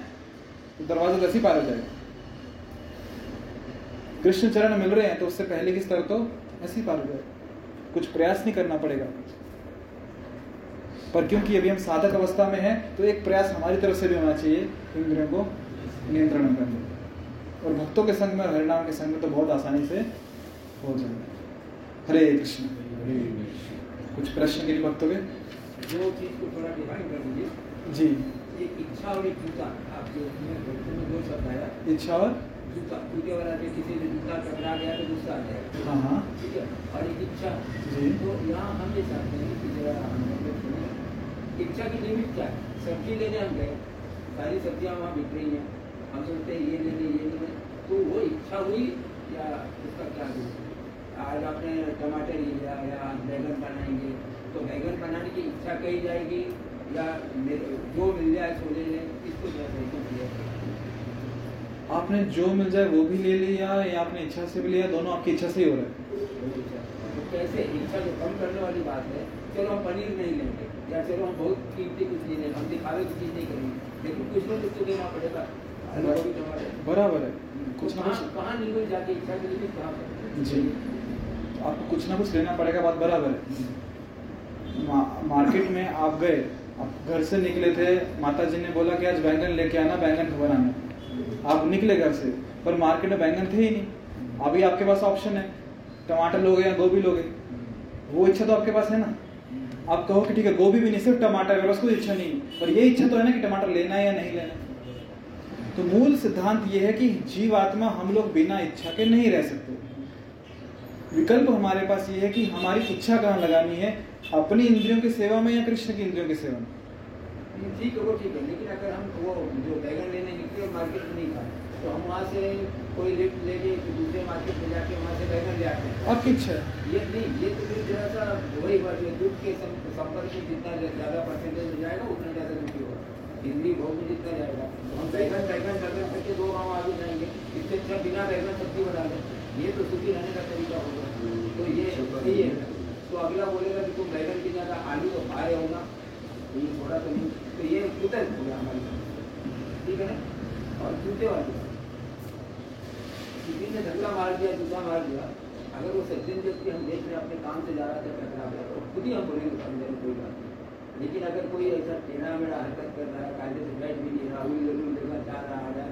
Speaker 1: तो दरवाज़ा दस ही पार हो जाएगा। कृष्ण चरण मिल रहे हैं तो उससे पहले की स्तर तो ऐसे पार हो जाएगा। कुछ प्रयास नहीं करना पड़ेगा। पर क्योंकि अभी हम साधक अवस्था में हैं तो एक प्रयास हमारी तरफ़ से भी होना चाहिए, इंद्रियों को नियंत्रण करने। और भक्तों के संग में और हरिनाम के संग में तो बहुत आसानी से हो जाएगा हरे कृष्ण। कुछ प्रश्न के लिए भक्तों के?
Speaker 2: दो चीज़ को थोड़ा डिफाइन कर दीजिए।
Speaker 1: जी।
Speaker 2: इच्छा और एक जूता। आपके उसमें में दो शब्द आया।
Speaker 1: इच्छा और?
Speaker 2: जूता। जूते वाला जो किसी से जूता टकरा गया तो गुस्सा आ जाएगा।
Speaker 1: हाँ हाँ।
Speaker 2: ठीक है? और एक इच्छा।
Speaker 1: जी।
Speaker 2: तो यहाँ हम ये चाहते हैं कि जरा हम लोग इच्छा की लिमिट क्या है? सब्ज़ी लेने हम गए। सारी सब्ज़ियाँ वहाँ बिक रही हैं। हम सोचते हैं ये लें ये लें तो वो इच्छा हुई या उसका क्या आज आपने टमाटर लिया या बैगन बनाएँगे? तो बैगन बनाने की इच्छा कही जाएगी या जो मिल जाए सो ले लें इसको क्या किया
Speaker 1: आपने जो मिल जाए वो भी ले लिया या आपने इच्छा से भी लिया? दोनों आपकी इच्छा से ही हो रहा है।
Speaker 2: तो कैसे? इच्छा जो कम करने वाली बात है। चलो हम पनीर नहीं लेंगे या चलो हम बहुत कीमती कुछ नहीं लेंगे। हम दिखावे की चीज़ नहीं करेंगे। लेकिन कुछ ना कुछ तो देना पड़ेगा।
Speaker 1: बराबर है। कुछ ना कुछ
Speaker 2: कहाँ निकल जाती इच्छा के लिए कहाँ
Speaker 1: जी। आपको कुछ ना कुछ लेना पड़ेगा बात बराबर है। मा, मार्केट में आप गए आप घर से निकले थे माता जी ने बोला कि आज बैंगन लेके आना बैंगन खबर आना आप निकले घर से पर मार्केट में बैंगन थे ही नहीं। अभी आपके पास ऑप्शन है। टमाटर लोगे या गोभी लोगे? वो इच्छा तो आपके पास है ना। आप कहो कि ठीक है गोभी भी नहीं सिर्फ़ टमाटर है मेरे पास कोई इच्छा नहीं। पर ये इच्छा तो है ना कि टमाटर लेना है या नहीं लेना तो मूल सिद्धांत ये है कि जीवात्मा हम लोग बिना इच्छा के नहीं रह सकते। विकल्प हमारे पास ये है कि हमारी इच्छा कहाँ लगानी है? अपनी इंद्रियों की सेवा में या कृष्ण की इंद्रियों की सेवा में?
Speaker 2: ठीक है वो ठीक है लेकिन अगर हम वो जो बैगन लेने निकले मार्केट में नहीं खाए तो हम वहाँ से कोई लिफ्ट लेके दूसरे मार्केट में जाके वहाँ से बैगन ले आते हैं। ये नहीं ये तो फिर जरा सा वही बात है दूध के संपर्क में जितना ज़्यादा परसेंटेज हो जाएगा उतना ज़्यादा हिंदी भोग में जितना जाएगा तो हम बैगन बैगन करके दो गाँव आगे जाएँगे। इससे अच्छा बिना बैगन सब्ज़ी बना लें ये तो सुखी रहने का तरीका होगा तो ये यही है। तो अगला बोलेगा कि तुम बैगन की जगह आलू तो खाए हो ना तो ये थोड़ा तो नहीं। तो ये कुतर्क हो गया हमारी ठीक है ना? और जूते वाली। किसी ने मार दिया जूता मार दिया। अगर वो सज्जन व्यक्ति हम देख रहे हैं अपने काम से जा रहा था टकरा गया। तो खुद ही हम बोलेंगे कोई बात नहीं। लेकिन अगर कोई ऐसा टेढ़ा मेढ़ा हरकत कर रहा है, कायदे से बैठ भी नहीं रहा हुई ज़रूर जगह जा रहा है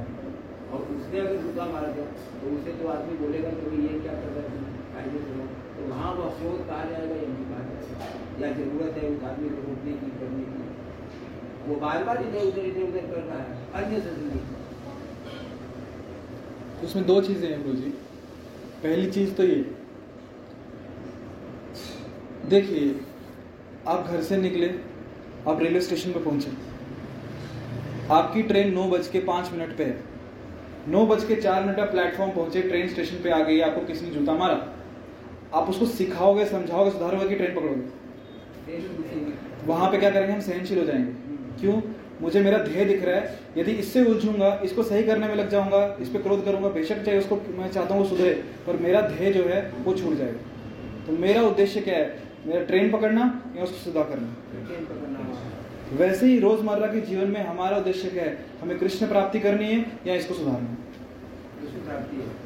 Speaker 2: और उसने अगर जूता मार दिया तो उसे तो आदमी बोलेगा कि भाई ये क्या कर रहा है, कायदे से तो वहाँ वह शोध कहा जाएगा या नहीं कहा या ज़रूरत है उस आदमी को रोकने की, करने की। वो बार बार इधर उधर इधर उधर कर रहा है, अन्य सज्जन
Speaker 1: उसमें दो चीज़ें हैं जी पहली चीज़ तो ये, देखिए, आप घर से निकले आप रेलवे स्टेशन पर पहुँचे। आपकी ट्रेन नौ बज के पाँच मिनट पे है। नौ बज के चार मिनट आप प्लेटफॉर्म पहुँचे, ट्रेन स्टेशन पे आ गई, आपको किसी ने जूता मारा। आप उसको सिखाओगे, समझाओगे, सुधारोगे कि ट्रेन पकड़ोगे? वहाँ पे क्या करेंगे, हम सहनशील हो जाएँगे। क्यों? मुझे मेरा ध्येय दिख रहा है, यदि इससे उलझूँगा, इसको सही करने में लग जाऊँगा, इस पर क्रोध करूँगा, बेशक चाहे उसको मैं चाहता हूँ वो सुधरे, पर मेरा ध्येय जो है, वो छूट जाएगा। तो मेरा उद्देश्य क्या है? मेरा ट्रेन पकड़ना या उसको सुधार करना? वैसे ही रोज़मर्रा के जीवन में हमारा उद्देश्य क्या है? हमें कृष्ण प्राप्ति करनी है या इसको सुधारना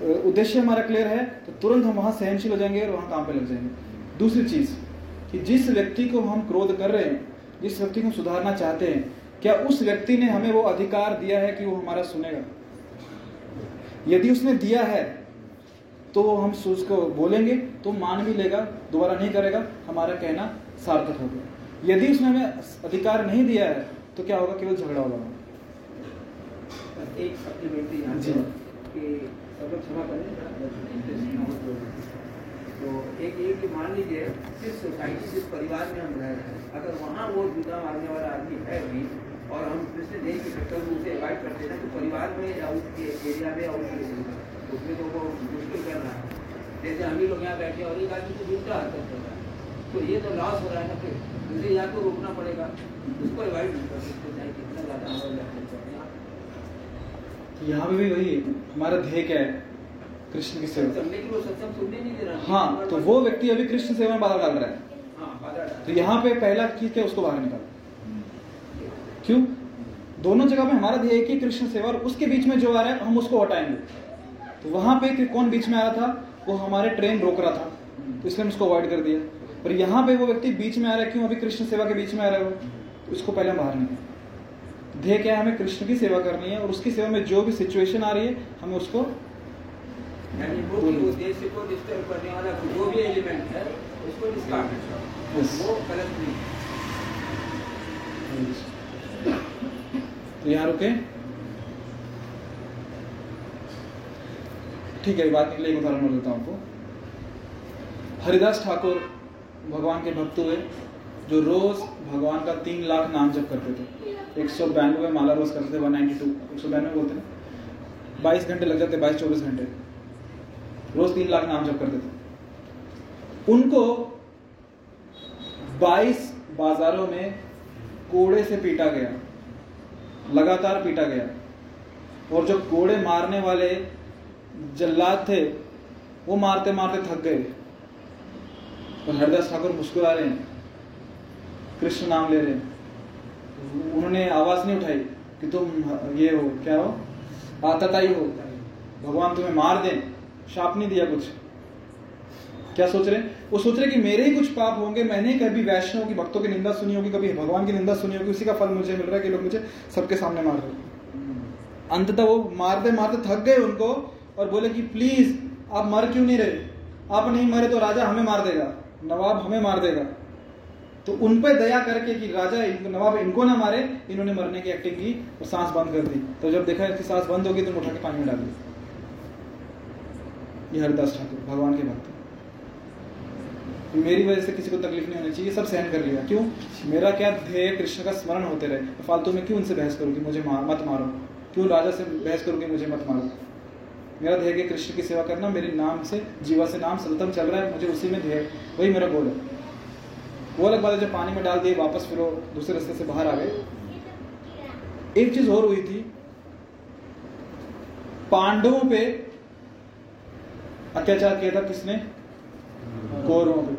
Speaker 1: तो उद्देश्य हमारा क्लियर है तो तुरंत हम वहाँ सहनशील हो जाएँगे और वहाँ काम पे लग जाएँगे। दूसरी चीज़ कि जिस व्यक्ति को हम क्रोध कर रहे हैं जिस व्यक्ति को सुधारना चाहते हैं क्या उस व्यक्ति ने हमें वो अधिकार दिया है कि वो हमारा सुनेगा? यदि उसने दिया है तो हम सोच उसको बोलेंगे तो मान भी लेगा दोबारा नहीं करेगा हमारा कहना सार्थक होगा यदि उसने हमें अधिकार नहीं दिया है तो क्या होगा? केवल झगड़ा होगा।
Speaker 2: एक सप्लीमेंट्री
Speaker 1: जी।
Speaker 2: कि सब लोग क्षमा करें हो तो एक ये कि मान लीजिए जिस सोसाइटी जिस परिवार में हम रह रहे हैं अगर वहाँ वो जूता मारने वाला आदमी है भी और हम कृष्ण देह के चक्कर में उसे अवॉइड करते हैं तो परिवार में या उसके एरिया में या उसके उसमें तो वो मुश्किल कर रहा है। जैसे हम ही लोग यहाँ बैठे और एक आदमी को जूता हरकत कर रहा है। तो ये तो लॉस हो रहा है ना फिर। मुझे यहाँ को रोकना पड़ेगा। उसको अवॉइड नहीं कर सकते। चाहे कितना ज़्यादा हमारे लिए करते हैं।
Speaker 1: तो यहाँ पे भी वही हमारा ध्येय क्या है? कृष्ण की सेवा। हाँ तो वो व्यक्ति अभी कृष्ण सेवा में बाधा डाल रहा है।
Speaker 2: हाँ
Speaker 1: तो यहाँ पे पहला चीज़ क्या उसको बाहर निकाल। क्यों? दोनों जगह पे हमारा ध्येय है कि कृष्ण सेवा और उसके बीच में जो आ रहा है हम उसको हटाएँगे। तो वहाँ पे कि कौन बीच में आ रहा था वो हमारे ट्रेन रोक रहा था। तो इसलिए हम उसको अवॉइड कर दिया। पर यहाँ पे वो व्यक्ति बीच में आ रहा है क्यों? अभी कृष्ण सेवा के बीच में आ रहा है वो। तो उसको पहले बाहर निकाल ध्येय क्या है हमें कृष्ण की सेवा करनी है और उसकी सेवा में जो भी सिचुएशन आ रही है हमें उसको
Speaker 2: यानी वो कि उद्देश्य को डिस्टर्ब करने वाला जो भी एलिमेंट है उसको डिस्कार्ड
Speaker 1: Yes.
Speaker 2: वो गलत नहीं
Speaker 1: तो यहाँ रुके ठीक है बात निकले एक उदाहरण मैं देता हूँ आपको। हरिदास ठाकुर भगवान के भक्त हुए, जो रोज भगवान का तीन लाख नाम जप करते थे। एक सौ बानवे माला रोज करते थे वन नाइनटी टू एक सौ बानवे बोलते ना? बाईस घंटे लग जाते, बाईस चौबीस घंटे। रोज तीन लाख नाम जप करते थे। उनको बाईस बाजारों में कोड़े से पीटा गया, लगातार पीटा गया। और जो कोड़े मारने वाले जल्लाद थे, वो मारते मारते थक गए। और हरदास ठाकुर मुस्कुरा रहे हैं, कृष्ण नाम ले रहे हैं। उन्होंने आवाज़ नहीं उठाई कि तुम, ये हो, क्या हो? आतताई हो। भगवान तुम्हें मार दे, शाप नहीं दिया कुछ। क्या सोच रहे हैं? वो सोच रहे कि मेरे ही कुछ पाप होंगे, मैंने कभी वैष्णव की भक्तों की निंदा सुनी होगी, कभी भगवान की निंदा सुनी होगी, उसी का फल मुझे मिल रहा है कि लोग मुझे सबके सामने मार रहे अंततः वो मारते मारते थक गए उनको और बोले कि प्लीज़ आप मर क्यों नहीं रहे? आप नहीं मरे तो राजा हमें मार देगा। नवाब हमें मार देगा। तो उन पर दया करके कि राजा इनको नवाब इनको ना मारे इन्होंने मरने की एक्टिंग की और सांस बंद कर दी। तो जब देखा इसकी सांस बंद होगी तो उठा के पानी में डाल दी ये हरिदास ठाकुर भगवान के भक्त। मेरी वजह से किसी को तकलीफ़ नहीं होनी चाहिए सब सहन कर लिया। क्यों? मेरा क्या ध्येय कृष्ण का स्मरण होते रहे? तो फालतू में क्यों उनसे बहस करूँ कि मुझे मार, मत मारो। क्यों राजा से बहस करूँ कि मुझे मत मारो। मेरा ध्येय है कृष्ण की सेवा करना, मेरे नाम से, जीवा से नाम सततम चल रहा है, मुझे उसी में ध्येय वही मेरा गोल है। वो अलग बात है, जब पानी में डाल दिए, वापस फिर दूसरे रास्ते से बाहर आ गए। एक चीज़ और हुई थी। पांडवों पे अत्याचार किया था किसने? कौरवों पे।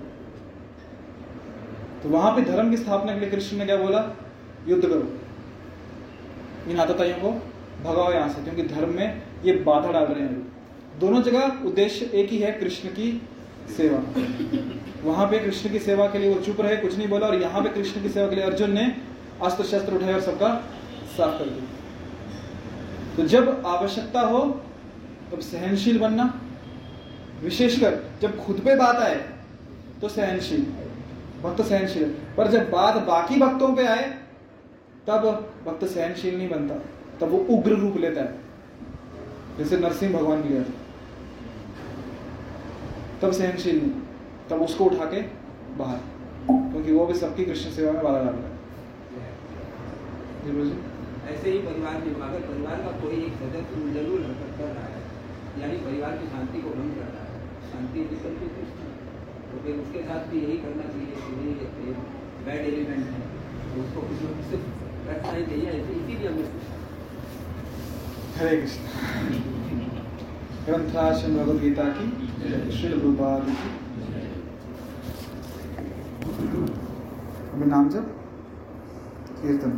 Speaker 1: तो वहाँ पे धर्म की स्थापना के लिए कृष्ण ने क्या बोला? युद्ध करो। इन आतताइयों को भगाओ यहाँ से, क्योंकि धर्म में ये बाधा डाल रहे हैं। दोनों जगह उद्देश्य एक ही है, कृष्ण की सेवा। वहाँ पे कृष्ण की सेवा के लिए वो चुप रहे, कुछ नहीं बोला, और यहाँ पे कृष्ण की सेवा के लिए अर्जुन ने अस्त्र शस्त्र उठाए और सबका साफ़ कर दिया। तो जब आवश्यकता हो, तब सहनशील बनना। विशेषकर जब खुद पे बात आए तो सहनशील। भक्त सहनशील। पर जब बात बाकी भक्तों पे आए, तब भक्त सहनशील नहीं बनता। तब वो उग्र रूप लेता है। जैसे नरसिंह भगवान था तब सहनशील नहीं तब उसको उठा के बाहर, क्योंकि वो भी सबकी कृष्ण सेवा में बाधा डाल रहा है।
Speaker 2: ऐसे ही परिवार में अगर परिवार का कोई एक सदस्य ज़रूर हरकत कर रहा है, यानी परिवार की शांति को भंग कर रहा है, शांति विकल्प की दृष्टि तो फिर उसके साथ भी यही करना चाहिए कि बैड एलिमेंट है। तो उसको कुछ न कुछ से रखना ही चाहिए इसीलिए हमें
Speaker 1: हरे कृष्ण। ग्रंथाश्रम भगवदगीता की श्री रूपाद की नाम जब कीर्तन।